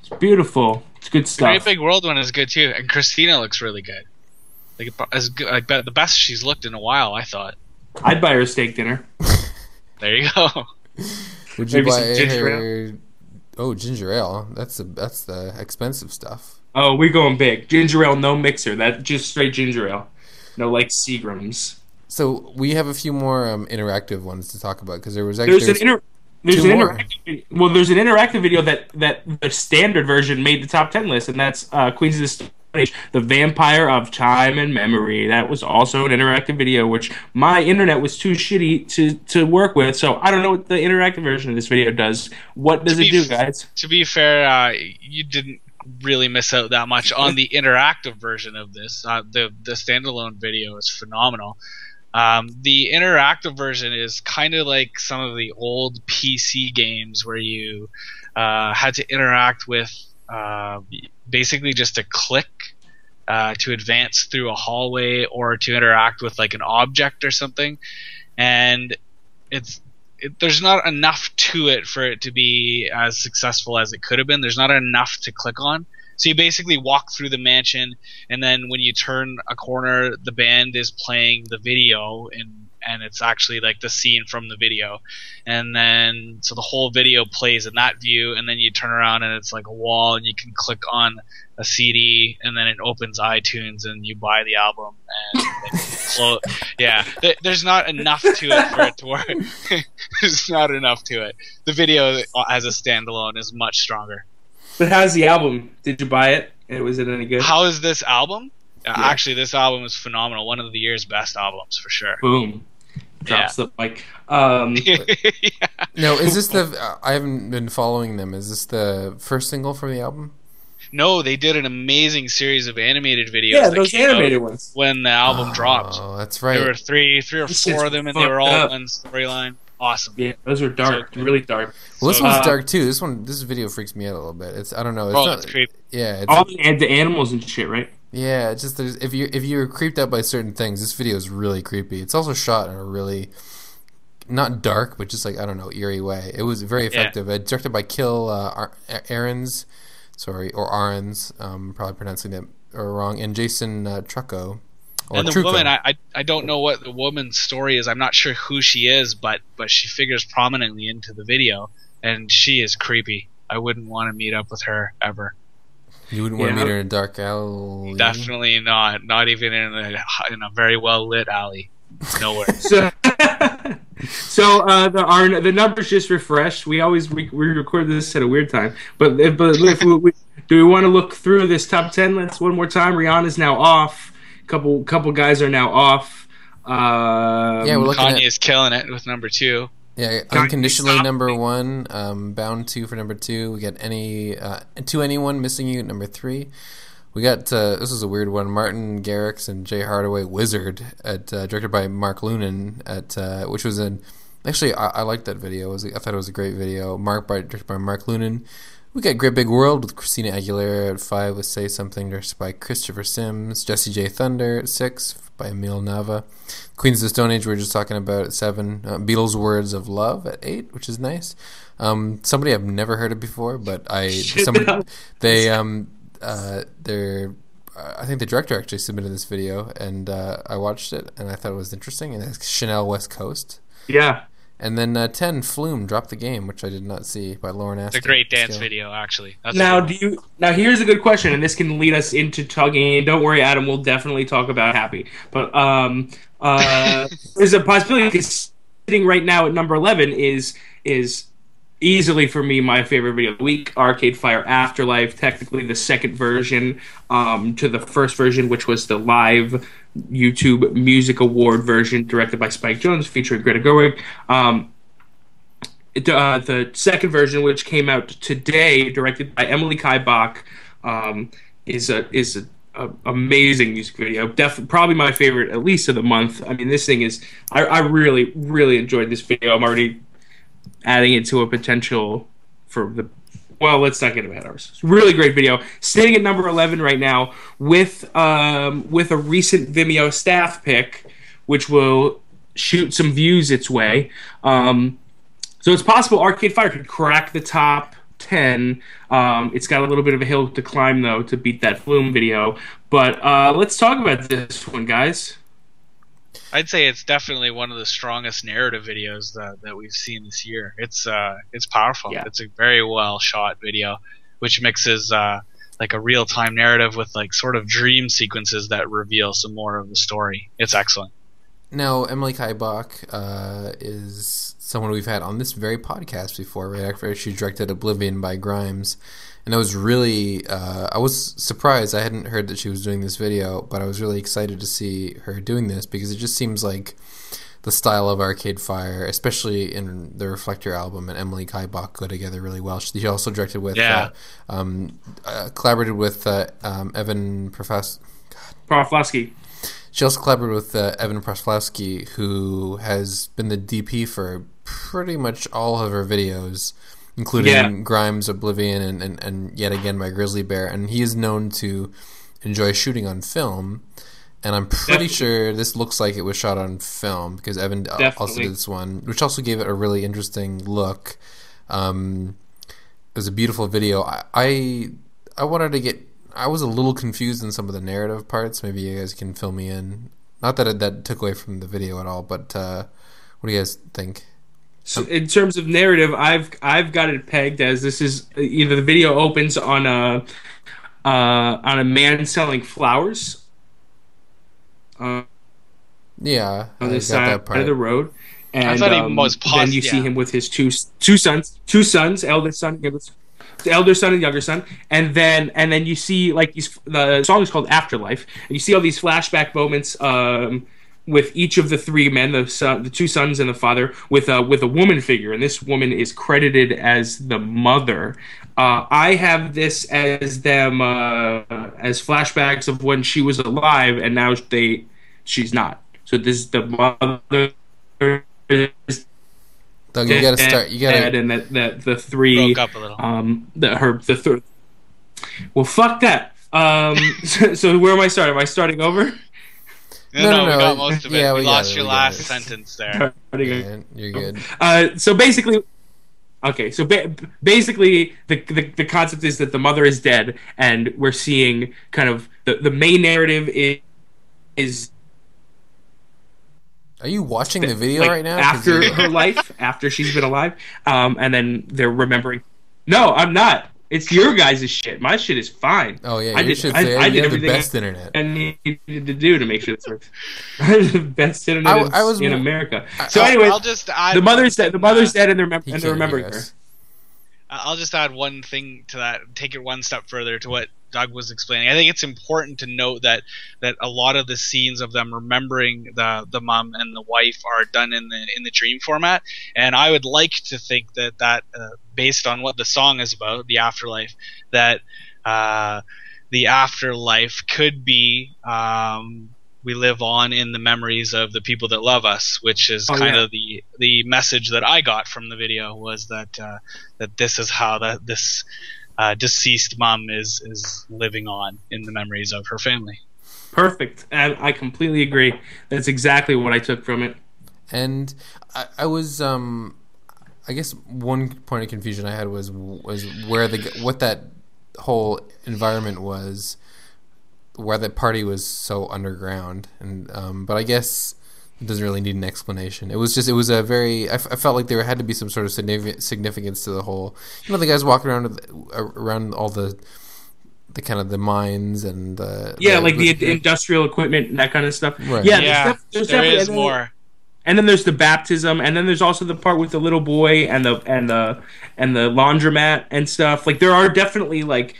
It's beautiful. It's good The Great. Big World one is good too, and Christina looks really good. Like as good, like the best she's looked in a while. I thought. I'd buy her a steak dinner. There you go. Would you Maybe buy some ginger her? Oh, ginger ale. That's the that's the expensive stuff. Oh, we're going big. Ginger ale, no mixer. That just straight ginger ale. No like Seagrams. So we have a few more um, interactive ones to talk about because there was There's actually an inter- there's an more. interactive well there's an interactive video that that the standard version made the top 10 list and that's uh, Queens of the Stone Age the Vampyre of Time and Memory that was also an interactive video which my internet was too shitty to to work with so I don't know what the interactive version of this video does what does To it be do f- guys to be fair, uh, you didn't really miss out that much on the interactive version of this. Uh, the the standalone video is phenomenal. Um, the interactive version is kind of like some of the old PC games where you uh, had to interact with uh, basically just a click uh, to advance through a hallway or to interact with like an object or something, and it's it, there's not enough to it for it to be as successful as it could have been. There's not enough to click on. So you basically walk through the mansion, and then when you turn a corner, the band is playing the video, and and it's actually like the scene from the video, and then so the whole video plays in that view, and then you turn around and it's like a wall, and you can click on a CD, and then it opens iTunes, and you buy the album, and then clo- yeah, th- there's not enough to it for it to work. there's not enough to it. The video as a standalone is much stronger. but how's the album did you buy it and was it any good How is this album? Uh, Yeah. Actually, this album is phenomenal. One of the year's best albums for sure. boom drops the mic um yeah. no. Is this the? uh, I haven't been following them. Is this the first single from the album? No, they did an amazing series of animated videos. Yeah, those animated ones. when the album dropped. Oh, that's right. There were three, three or This four of them, and they were all fucked up. one storyline. Awesome. Yeah, those were dark, So really dark. Well, this So- one's uh, dark too. This one, this video freaks me out a little bit. It's I don't know. It's Oh, not, it's creepy. Yeah, it's, All the, the animals and shit, right? Yeah. It's just there's, if you if you're creeped out by certain things, this video is really creepy. It's also shot in a really not dark, but just like I don't know, eerie way. It was very effective. Uh, directed by Kill uh, Ar- Aaron's, sorry, or Arons, um, probably pronouncing it wrong, and Jason uh, Trucco. Or and the Trucco. woman, I, I I don't know what the woman's story is. I'm not sure who she is, but but she figures prominently into the video, and she is creepy. I wouldn't want to meet up with her ever. You wouldn't want to Yeah. meet her in a dark alley. Definitely not. Not even in a in a very well lit alley. Nowhere. So, so uh, the our the numbers just refreshed. We always we, we record this at a weird time, but if, but if we, we, do we want to look through this top ten list one more time? Rihanna's now off. Couple couple guys are now off. Um, Yeah, we're looking Kanye at is killing it with number two. Yeah, unconditionally number one. Um, Bound 2 for number two. We got any uh, 2NE1 missing you at number three. We got uh, this is a weird one. Martin Garrix and Jay Hardway Wizard at uh, directed by Mark Lunan at uh, which was an actually I, I liked that video. It was, I thought it was a great video. Mark by directed by Mark Lunan. We got Great Big World with Christina Aguilera at five with Say Something directed by Christopher Sims. Jessie J Thunder at six by Emil Nava. Queens of the Stone Age we were just talking about at seven. Uh, Beatles Words of Love at eight, which is nice. Um, somebody I've never heard of before, but I somebody they um uh they're uh, I think the director actually submitted this video and uh, I watched it and I thought it was interesting and it's Chanel West Coast. yeah. And then uh, ten Flume dropped the game, which I did not see by Lauren It's a great dance Still. video, actually. That's Now, do you? Now, here's a good question, and this can lead us into talking. Don't worry, Adam. We'll definitely talk about Happy. But um, uh, there's a possibility sitting right now at number eleven is is easily for me my favorite video of the week. Arcade Fire Afterlife, technically the second version um, to the first version, which was the live YouTube Music Award version, directed by Spike Jonze, featuring Greta Gerwig. Um, uh, the second version, which came out today, directed by Emily Kai Bock, um, is a is a, a amazing music video. Def- probably my favorite, at least of the month. I mean, this thing is. I, I really really enjoyed this video. I'm already adding it to a potential for the. Well, let's not get ahead of ourselves. Really great video. Sitting at number 11 right now with um, with a recent Vimeo staff pick, which will shoot some views its way. Um, so it's possible Arcade Fire could crack the top 10. Um, it's got a little bit of a hill to climb, though, to beat that Flume video. But uh, let's talk about this one, guys. I'd say it's definitely one of the strongest narrative videos that, that we've seen this year. It's uh it's powerful. Yeah. It's a very well shot video, which mixes uh like a real time narrative with like sort of dream sequences that reveal some more of the story. It's excellent. Now, Emily Kai Bock uh, is someone we've had on this very podcast before, right after she directed Oblivion by Grimes. And I was really, uh, I was surprised. I hadn't heard that she was doing this video, but I was really excited to see her doing this because it just seems like the style of Arcade Fire, especially in the Reflector album, and Emily Kai Bock go together really well. She also directed with, Yeah. uh, um, uh, collaborated with uh, um, Evan Professor. Prosofsky. She also collaborated with uh, Evan Prosofsky, who has been the DP for pretty much all of her videos, including Yeah. Grimes, Oblivion, and, and, and yet again by Grizzly Bear. And he is known to enjoy shooting on film. And I'm pretty Definitely. sure this looks like it was shot on film because Evan uh, also did this one, which also gave it a really interesting look. Um, it was a beautiful video. I, I I wanted to get. I was a little confused in some of the narrative parts. Maybe you guys can fill me in. Not that it, that took away from the video at all, but uh, what do you guys think? So in terms of narrative, I've I've got it pegged as this is either the video opens on a uh, on a man selling flowers uh, Yeah, on the side that part. of the road, and I thought he um, was pos- then you see him with his two two sons, two sons, eldest son, younger son, the elder son and younger son, and then and then you see like these. The song is called Afterlife, and you see all these flashback moments. Um, with each of the three men, the son, the two sons and the father, with a with a woman figure, and this woman is credited as the mother. Uh, I have this as them uh, as flashbacks of when she was alive, and now they she's not. So this is the mother. Doug, you gotta start. You gotta. and that, that the three Broke up a little. um the her the third. Well, fuck that. Um, so, so where am I starting? Am I starting over? no, no, no, no, we no, got most of it. yeah, we, we lost it, your we got last it. sentence there. Starting over. Yeah, you're good. Uh, so basically, okay. So ba- basically, the, the the concept is that the mother is dead, and we're seeing kind of the the main narrative is is Are you watching the video like, right now? after her life, after she's been alive, um, and then they're remembering. No, I'm not. It's your guys' shit. My shit is fine. Oh yeah, I you did- should I- say I you did have the everything I- best internet. I needed to do to make sure this works. Best internet I- in- I was in America. I- So anyway, I'll just add the mother's dead. The one mother's dead, and they're, remem- and they're remembering her. I'll just add one thing to that. Take it one step further to what Doug was explaining. I think it's important to note that that a lot of the scenes of them remembering the the mom and the wife are done in the in the dream format. And I would like to think that that uh, based on what the song is about, the afterlife, that uh, the afterlife could be. Um, we live on in the memories of the people that love us, which is Oh, kind yeah. of the the message that I got from the video was that uh, that this is how that this uh, deceased mom is is living on in the memories of her family. Perfect. And I completely agree. That's exactly what I took from it. And I, I was, um, I guess one point of confusion I had was was where the what that whole environment was, where the party was so underground, and um, but I guess it doesn't really need an explanation. It was just it was a very I, f- I felt like there had to be some sort of significance to the whole. You know, the guys walking around with, uh, around all the the kind of the mines and the Yeah, the- like the industrial equipment and that kind of stuff. Right. Yeah, yeah, there's, def- there's there definitely is and then- more. And then there's the baptism, and then there's also the part with the little boy and the and the and the laundromat and stuff. Like there are definitely like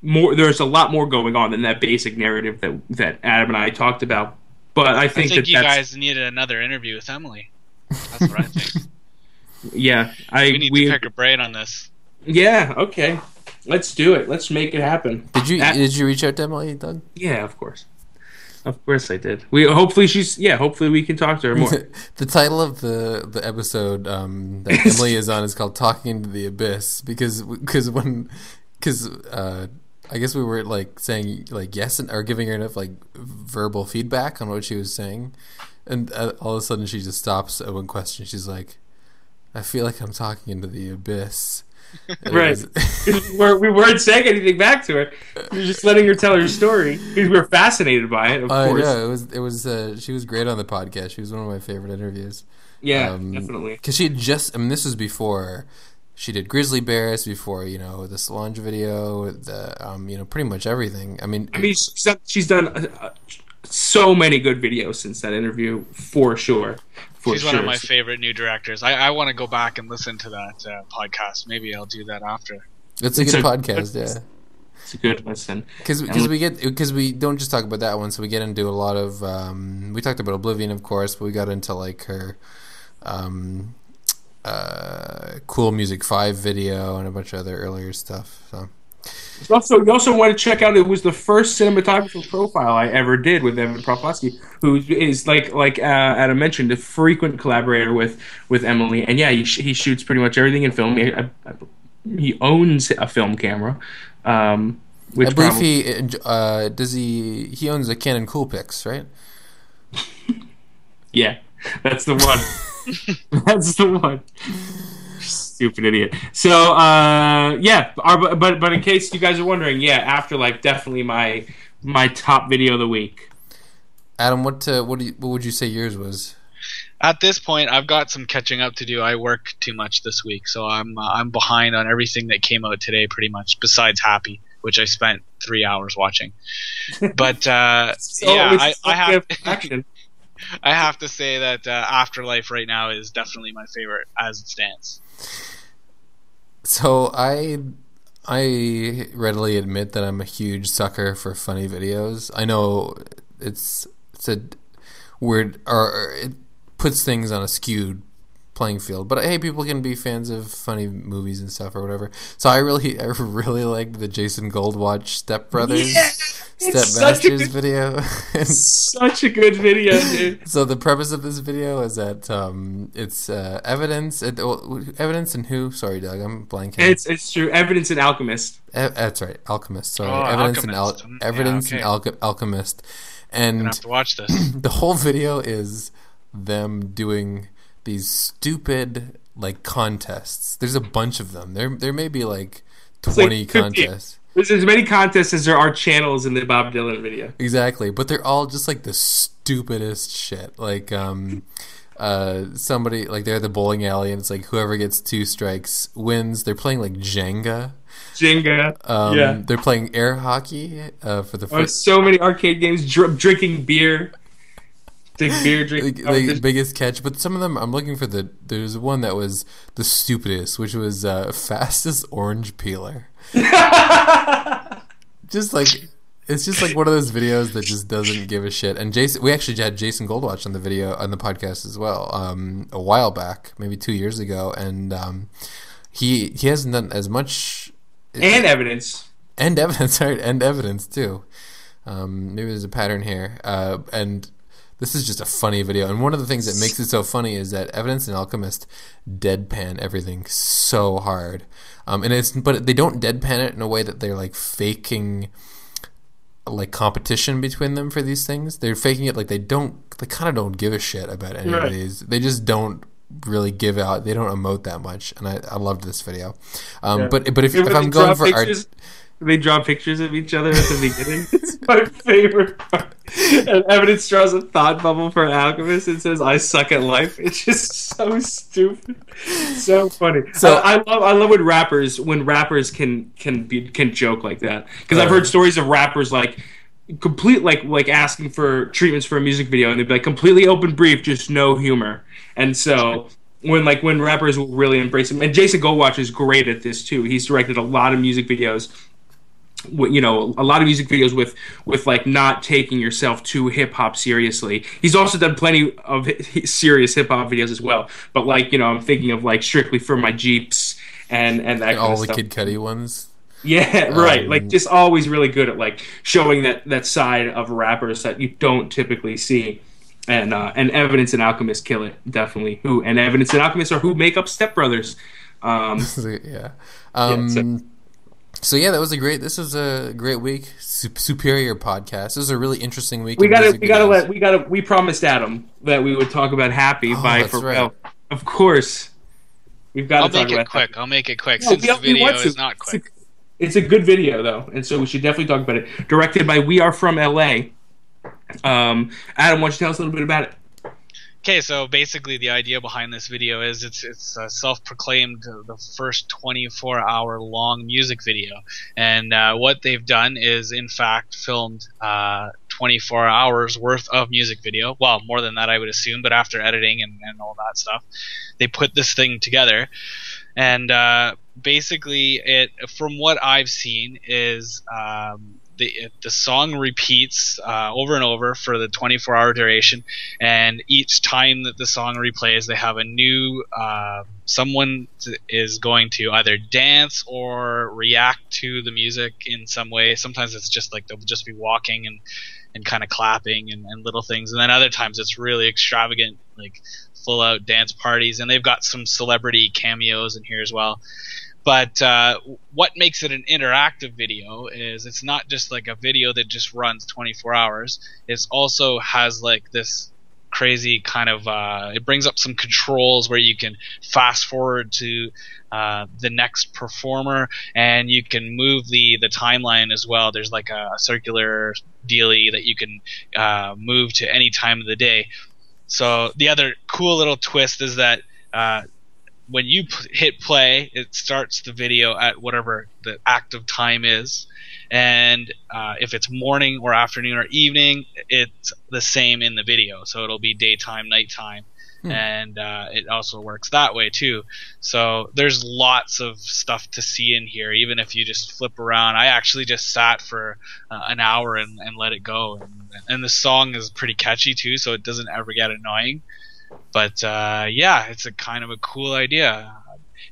more. There's a lot more going on than that basic narrative that that Adam and I talked about. But I I think, think that you that's, guys needed another interview with Emily. That's what I think. yeah, I we need we, to pick a brain on this. yeah okay. Let's do it. Let's make it happen. Did you That- did you reach out to Emily, Doug? Yeah, of course. Of course I did. We hopefully she's yeah. Hopefully we can talk to her more. the title of the the episode um, that Emily is on is called "Talking into the Abyss" because because when because uh, I guess we were like saying like yes and or giving her enough like verbal feedback on what she was saying, and uh, all of a sudden she just stops at one question. She's like, "I feel like I'm talking into the abyss." And Right. was- we're, we weren't saying anything back to her. We were just letting her tell her story because we were fascinated by it. Of I course. know it was it was uh, she was great on the podcast. She was one of my favorite interviews. Yeah, Um, definitely. because she had just I mean this was before she did grizzly bears before you know the Solange video the um you know pretty much everything I mean, I mean, she's done, she's done uh, uh, so many good videos since that interview, for sure. For She's sure. one of my favorite new directors. I, I want to go back and listen to that uh, podcast. Maybe I'll do that after. it's a it's good a- podcast yeah It's a good listen. because because we get because we don't just talk about that one so we get into a lot of um we talked about Oblivion of course but we got into like her um uh cool music 5 video and a bunch of other earlier stuff so Also, you also want to check out. It was the first cinematographer profile I ever did with Evan Prosofsky, who is like like uh, Adam mentioned, a frequent collaborator with with Emily. And yeah, he, sh- he shoots pretty much everything in film. He, I, I, he owns a film camera. Um, which I believe probably- he uh does he he owns a Canon Coolpix right Yeah, that's the one. that's the one. Stupid idiot. So, uh, yeah, our, but but in case you guys are wondering, yeah, Afterlife definitely my my top video of the week. Adam, what uh, what do you, what would you say yours was? At this point, I've got some catching up to do. I work too much this week, so I'm uh, I'm behind on everything that came out today, pretty much. Besides Happy, which I spent three hours watching. But uh, So yeah, I, I have action. I have to say that uh, Afterlife right now is definitely my favorite as it stands. So I I readily admit that I'm a huge sucker for funny videos. I know it's it's a weird or, or it puts things on a skewed playing field. But hey, people can be fans of funny movies and stuff or whatever. So I really, I really like the Jason Goldwatch Step Brothers, Yeah, Step it's Masters good- video. And Such a good video, dude. so the premise of this video is that um, it's uh, evidence, it, well, evidence and who? Sorry, Doug, I'm blanking. It's it's true. Evidence and Alchemist. E- that's right, Alchemist. Sorry, Oh, evidence and Alchemist. al- Mm, yeah, evidence okay. and Alch- Alchemist, and gonna have to watch this. the whole video is them doing these stupid like contests. There's a bunch of them. There there may be like like twenty 50. contests. There's as many contests as there are channels in the Bob Dylan video. Exactly, but they're all just like the stupidest shit. Like um uh somebody like they're at the bowling alley and it's like whoever gets two strikes wins. They're playing like Jenga. Jenga. Um yeah. they're playing air hockey uh for the first so many arcade games, dr- drinking beer. Big beer the, drinking. the biggest catch, but some of them I'm looking for the. There's one that was the stupidest, which was uh, fastest orange peeler. Just like it's just like one of those videos that just doesn't give a shit. And Jason, we actually had Jason Goldwatch on the video on the podcast as well, um, a while back, maybe two years ago, and um, he he hasn't done as much and evidence. and evidence, right? And evidence too. Um, maybe there's a pattern here. Uh, and this is just a funny video. And one of the things that makes it so funny is that Evidence and Alchemist deadpan everything so hard. Um, and it's but they don't deadpan it in a way that they're like faking like competition between them for these things. They're faking it like they don't they kind of don't give a shit about any of these. They just don't really give out. They don't emote that much. And I, I loved this video. Um, Yeah. but but if, if I'm going for art pictures- they draw pictures of each other at the beginning. it's my favorite part. And Evidence draws a thought bubble for an Alchemist and says, "I suck at life." It's just so stupid, so funny. So- I, I love, I love when rappers, when rappers can can be can joke like that because I've Uh. heard stories of rappers like complete like like asking for treatments for a music video and they'd be like completely open brief just no humor and so when like when rappers will really embrace him and jason goldwatch is great at this too he's directed a lot of music videos you know a lot of music videos with with like not taking yourself too hip hop seriously he's also done plenty of serious hip hop videos as well but like you know i'm thinking of like strictly for my jeeps and and that kind all of the stuff. Kid Cudi ones. Yeah, right. Um, like just always really good at like showing that that side of rappers that you don't typically see. And uh, and Evidence and Alchemist kill it definitely. Who and Evidence and Alchemist are who make up Step Brothers. Um, yeah. Um, so- so, yeah, that was a great. This was a great week. Sup- superior podcast. This was a really interesting week. we gotta we gotta let we gotta we promised Adam that we would talk about Happy Oh, by that's Pharrell. Of course, we've got I'll to talk make it about quick. I'll make it quick No, since we- the video want to. is not It's a- quick. It's a good video though, and so we should definitely talk about it. Directed by We Are From LA. Um, Adam, why don't you tell us a little bit about it? Okay, so basically the idea behind this video is it's it's a self-proclaimed uh, the first 24-hour long music video, and uh, what they've done is in fact filmed uh, 24 hours worth of music video. Well, more than that, I would assume, but after editing and, and all that stuff, they put this thing together, and uh, basically it from what I've seen is. Um, the, the song repeats uh, over and over for the 24 hour duration. And each time that the song replays they have a new uh, someone is going to either dance or react to the music in some way. Sometimes it's just like they'll just be walking and and kind of clapping and, and little things. And then other times it's really extravagant like full out dance parties. And they've got some celebrity cameos in here as well but uh, what makes it an interactive video is it's not just like a video that just runs 24 hours. It also has like this crazy kind of uh, it brings up some controls where you can fast forward to uh, the next performer and you can move the the timeline as well. There's like a, circular dealy that you can uh, move to any time of the day. So the other cool little twist is that uh, when you p- hit play, it starts the video at whatever the active time is. And uh, if it's morning or afternoon or evening, it's the same in the video. So it'll be daytime, nighttime. Hmm. And uh, it also works that way too. So there's lots of stuff to see in here, even if you just flip around. I actually just sat for uh, an hour and, and let it go. And, and the song is pretty catchy too, so it doesn't ever get annoying. But uh, yeah, it's a kind of a cool idea.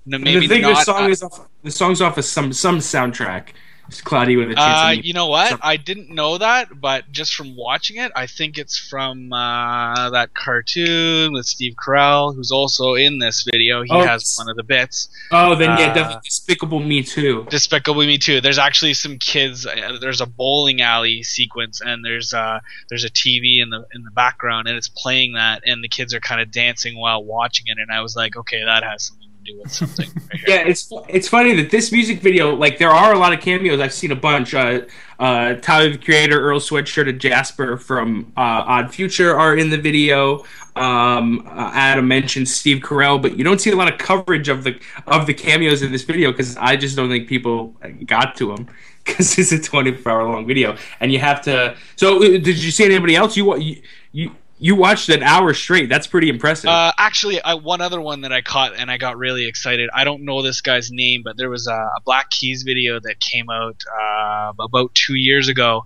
No, maybe the thing, not. the song is off. The song's off of some some soundtrack. It's cloudy with a chance. Uh, you know what? Some- I didn't know that, but just from watching it, I think it's from uh, that cartoon with Steve Carell, who's also in this video. He Oh, has one of the bits. oh, then yeah, uh, definitely Despicable Me too. Despicable Me Too. There's actually some kids. Uh, there's a bowling alley sequence, and there's uh there's a TV in the in the background, and it's playing that, and the kids are kind of dancing while watching it, and I was like, okay, that has something to do something. Right. Yeah, it's it's funny that this music video, like, there are a lot of cameos. I've seen a bunch. Uh, uh, Tyler the Creator, Earl Sweatshirt, and Jasper from uh, Odd Future are in the video. Um, uh, Adam mentioned Steve Carell, but you don't see a lot of coverage of the of the cameos in this video because I just don't think people got to them because it's a 24 hour long video, and you have to. So, uh, did you see anybody else? You you you, watched an hour straight. That's pretty impressive. Uh, actually, I, one other one that I caught and I got really excited. I don't know this guy's name, but there was a, a Black Keys video that came out uh, about two years ago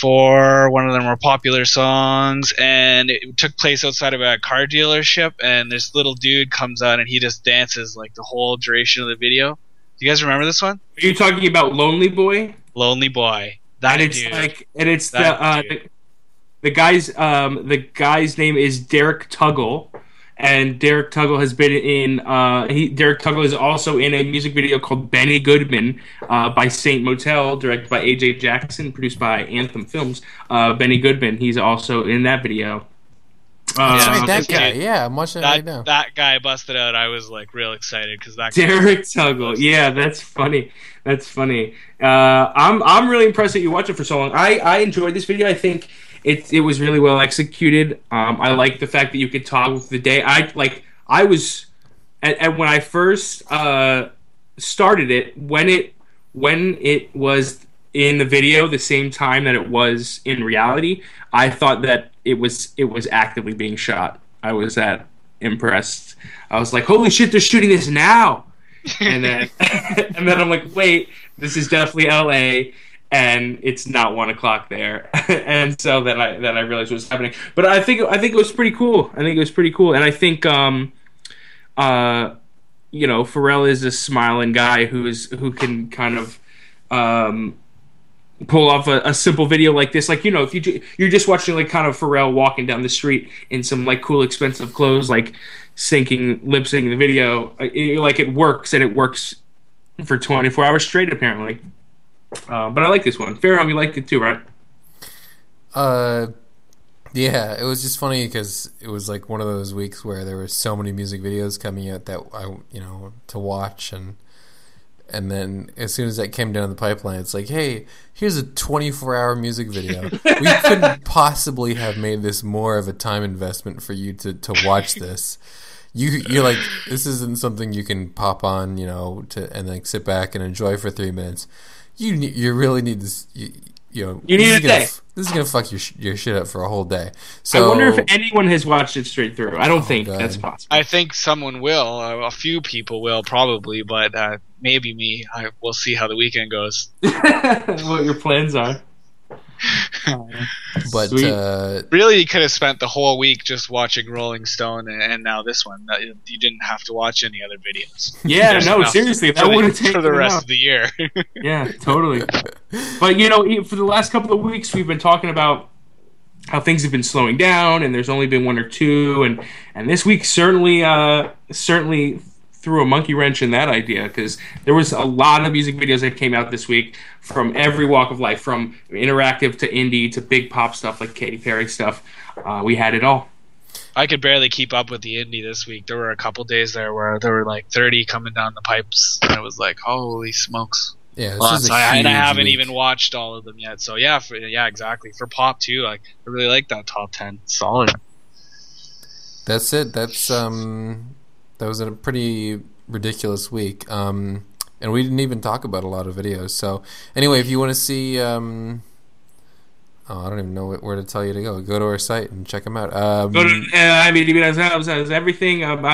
for one of their more popular songs, and it took place outside of a car dealership. And this little dude comes out and he just dances like the whole duration of the video. Do you guys remember this one? Are you talking about Lonely Boy? Lonely Boy. That and it's dude. like and it's the uh. The, the guy's um the guy's name is Derek Tuggle and Derek Tuggle has been in uh he Derek Tuggle is also in a music video called Benny Goodman uh, by Saint Motel directed by AJ Jackson produced by Anthem Films uh Benny Goodman he's also in that video uh, That's right, that guy. dude- Yeah, I'm watching it right now. that, that guy busted out. I was like real excited because that Derek Tuggle. Yeah, that's funny. That's funny. Uh, I'm I'm really impressed that you watched it for so long. I, I enjoyed this video. I think it it was really well executed. Um, I like the fact that you could toggle with the day. I like I was and, and when I first uh, started it when it when it was in the video the same time that it was in reality. I thought that it was it was actively being shot. I was that impressed. I was like, "Holy shit, they're shooting this now!" And then and then I'm like, "Wait, this is definitely L.A." And it's not one o'clock there, and so then I then I realized what was happening. But I think I think it was pretty cool. I think it was pretty cool, and I think um, uh, you know, Pharrell is a smiling guy who is who can kind of um, pull off a, a simple video like this. Like you know, if you ju- you're just watching like kind of Pharrell walking down the street in some like cool expensive clothes, like syncing lip syncing the video, uh, it, like it works and it works for 24 hours straight apparently. Uh, but I like this one. Fairholm, you liked it too, right? Uh, yeah, it was just funny because it was like one of those weeks where there were so many music videos coming out that I, you know, to watch and and then as soon as that came down the pipeline, it's like, hey, here's a 24 hour music video. we couldn't possibly have made this more of a time investment for you to to watch this. You you're like this isn't something you can pop on, you know, to and like sit back and enjoy for three minutes. You ne- you really need this. You, you know, You need this a is gonna day. f- this is gonna fuck your sh- your shit up for a whole day. So I wonder if anyone has watched it straight through. I don't think God. that's possible. I think someone will. Uh, a few people will probably, but uh, maybe me. I, we'll see how the weekend goes. what your plans are. but uh, Really, you could have spent the whole week just watching Rolling Stone, and, and now this one. You didn't have to watch any other videos. Yeah, There's no, seriously, that would have taken for the rest out. of the year. Yeah, totally. but you know, e- for the last couple of weeks, we've been talking about how things have been slowing down, and there's only been one or two, and and this week certainly, uh, certainly threw a monkey wrench in that idea because there was a lot of music videos that came out this week from every walk of life, from interactive to indie to big pop stuff like Katy Perry stuff. Uh, we had it all. I could barely keep up with the indie this week. There were a couple days there where there were like 30 coming down the pipes, and it was like, holy smokes! yeah, this Lots. is a I, and I haven't week. even watched all of them yet. So yeah, for, yeah, exactly. For pop too, like I really like that top 10. Solid. That's it. That's um, that was a pretty ridiculous week. Um, and we didn't even talk about a lot of videos. So anyway, if you want to see um, Oh, I don't even know where to tell you to go. Go to our site and check them out. Um, Go to uh, IMVDb.com says everything. Um, uh,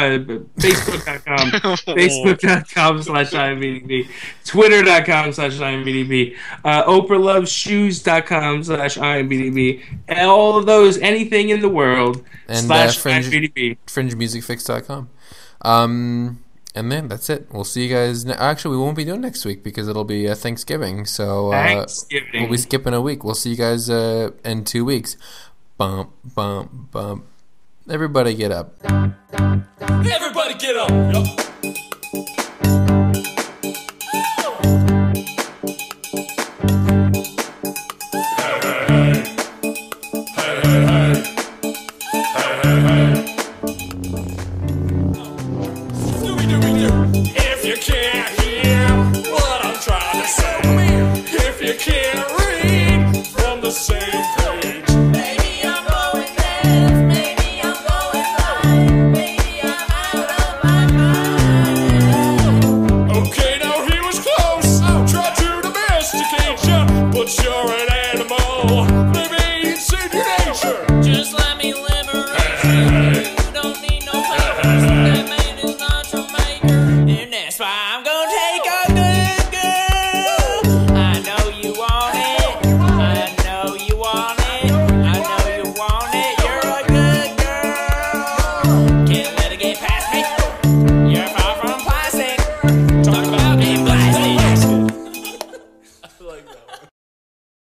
Facebook.com, Facebook.com slash IMVDb, Twitter.com slash IMVDb, uh, OprahLovesShoes.com slash IMVDb, and all of those, anything in the world And, slash uh, Fringe- IMVDb. fringemusicfix.com. Um, and then that's it. We'll see you guys. Ne- Actually, we won't be doing next week because it'll be uh, Thanksgiving. So uh, Thanksgiving. we'll be skipping a week. We'll see you guys uh, in two weeks. Bump, bump, bump. Everybody get up. Everybody get up. Yup. Can't hear what I'm trying to say, if you can't read from the same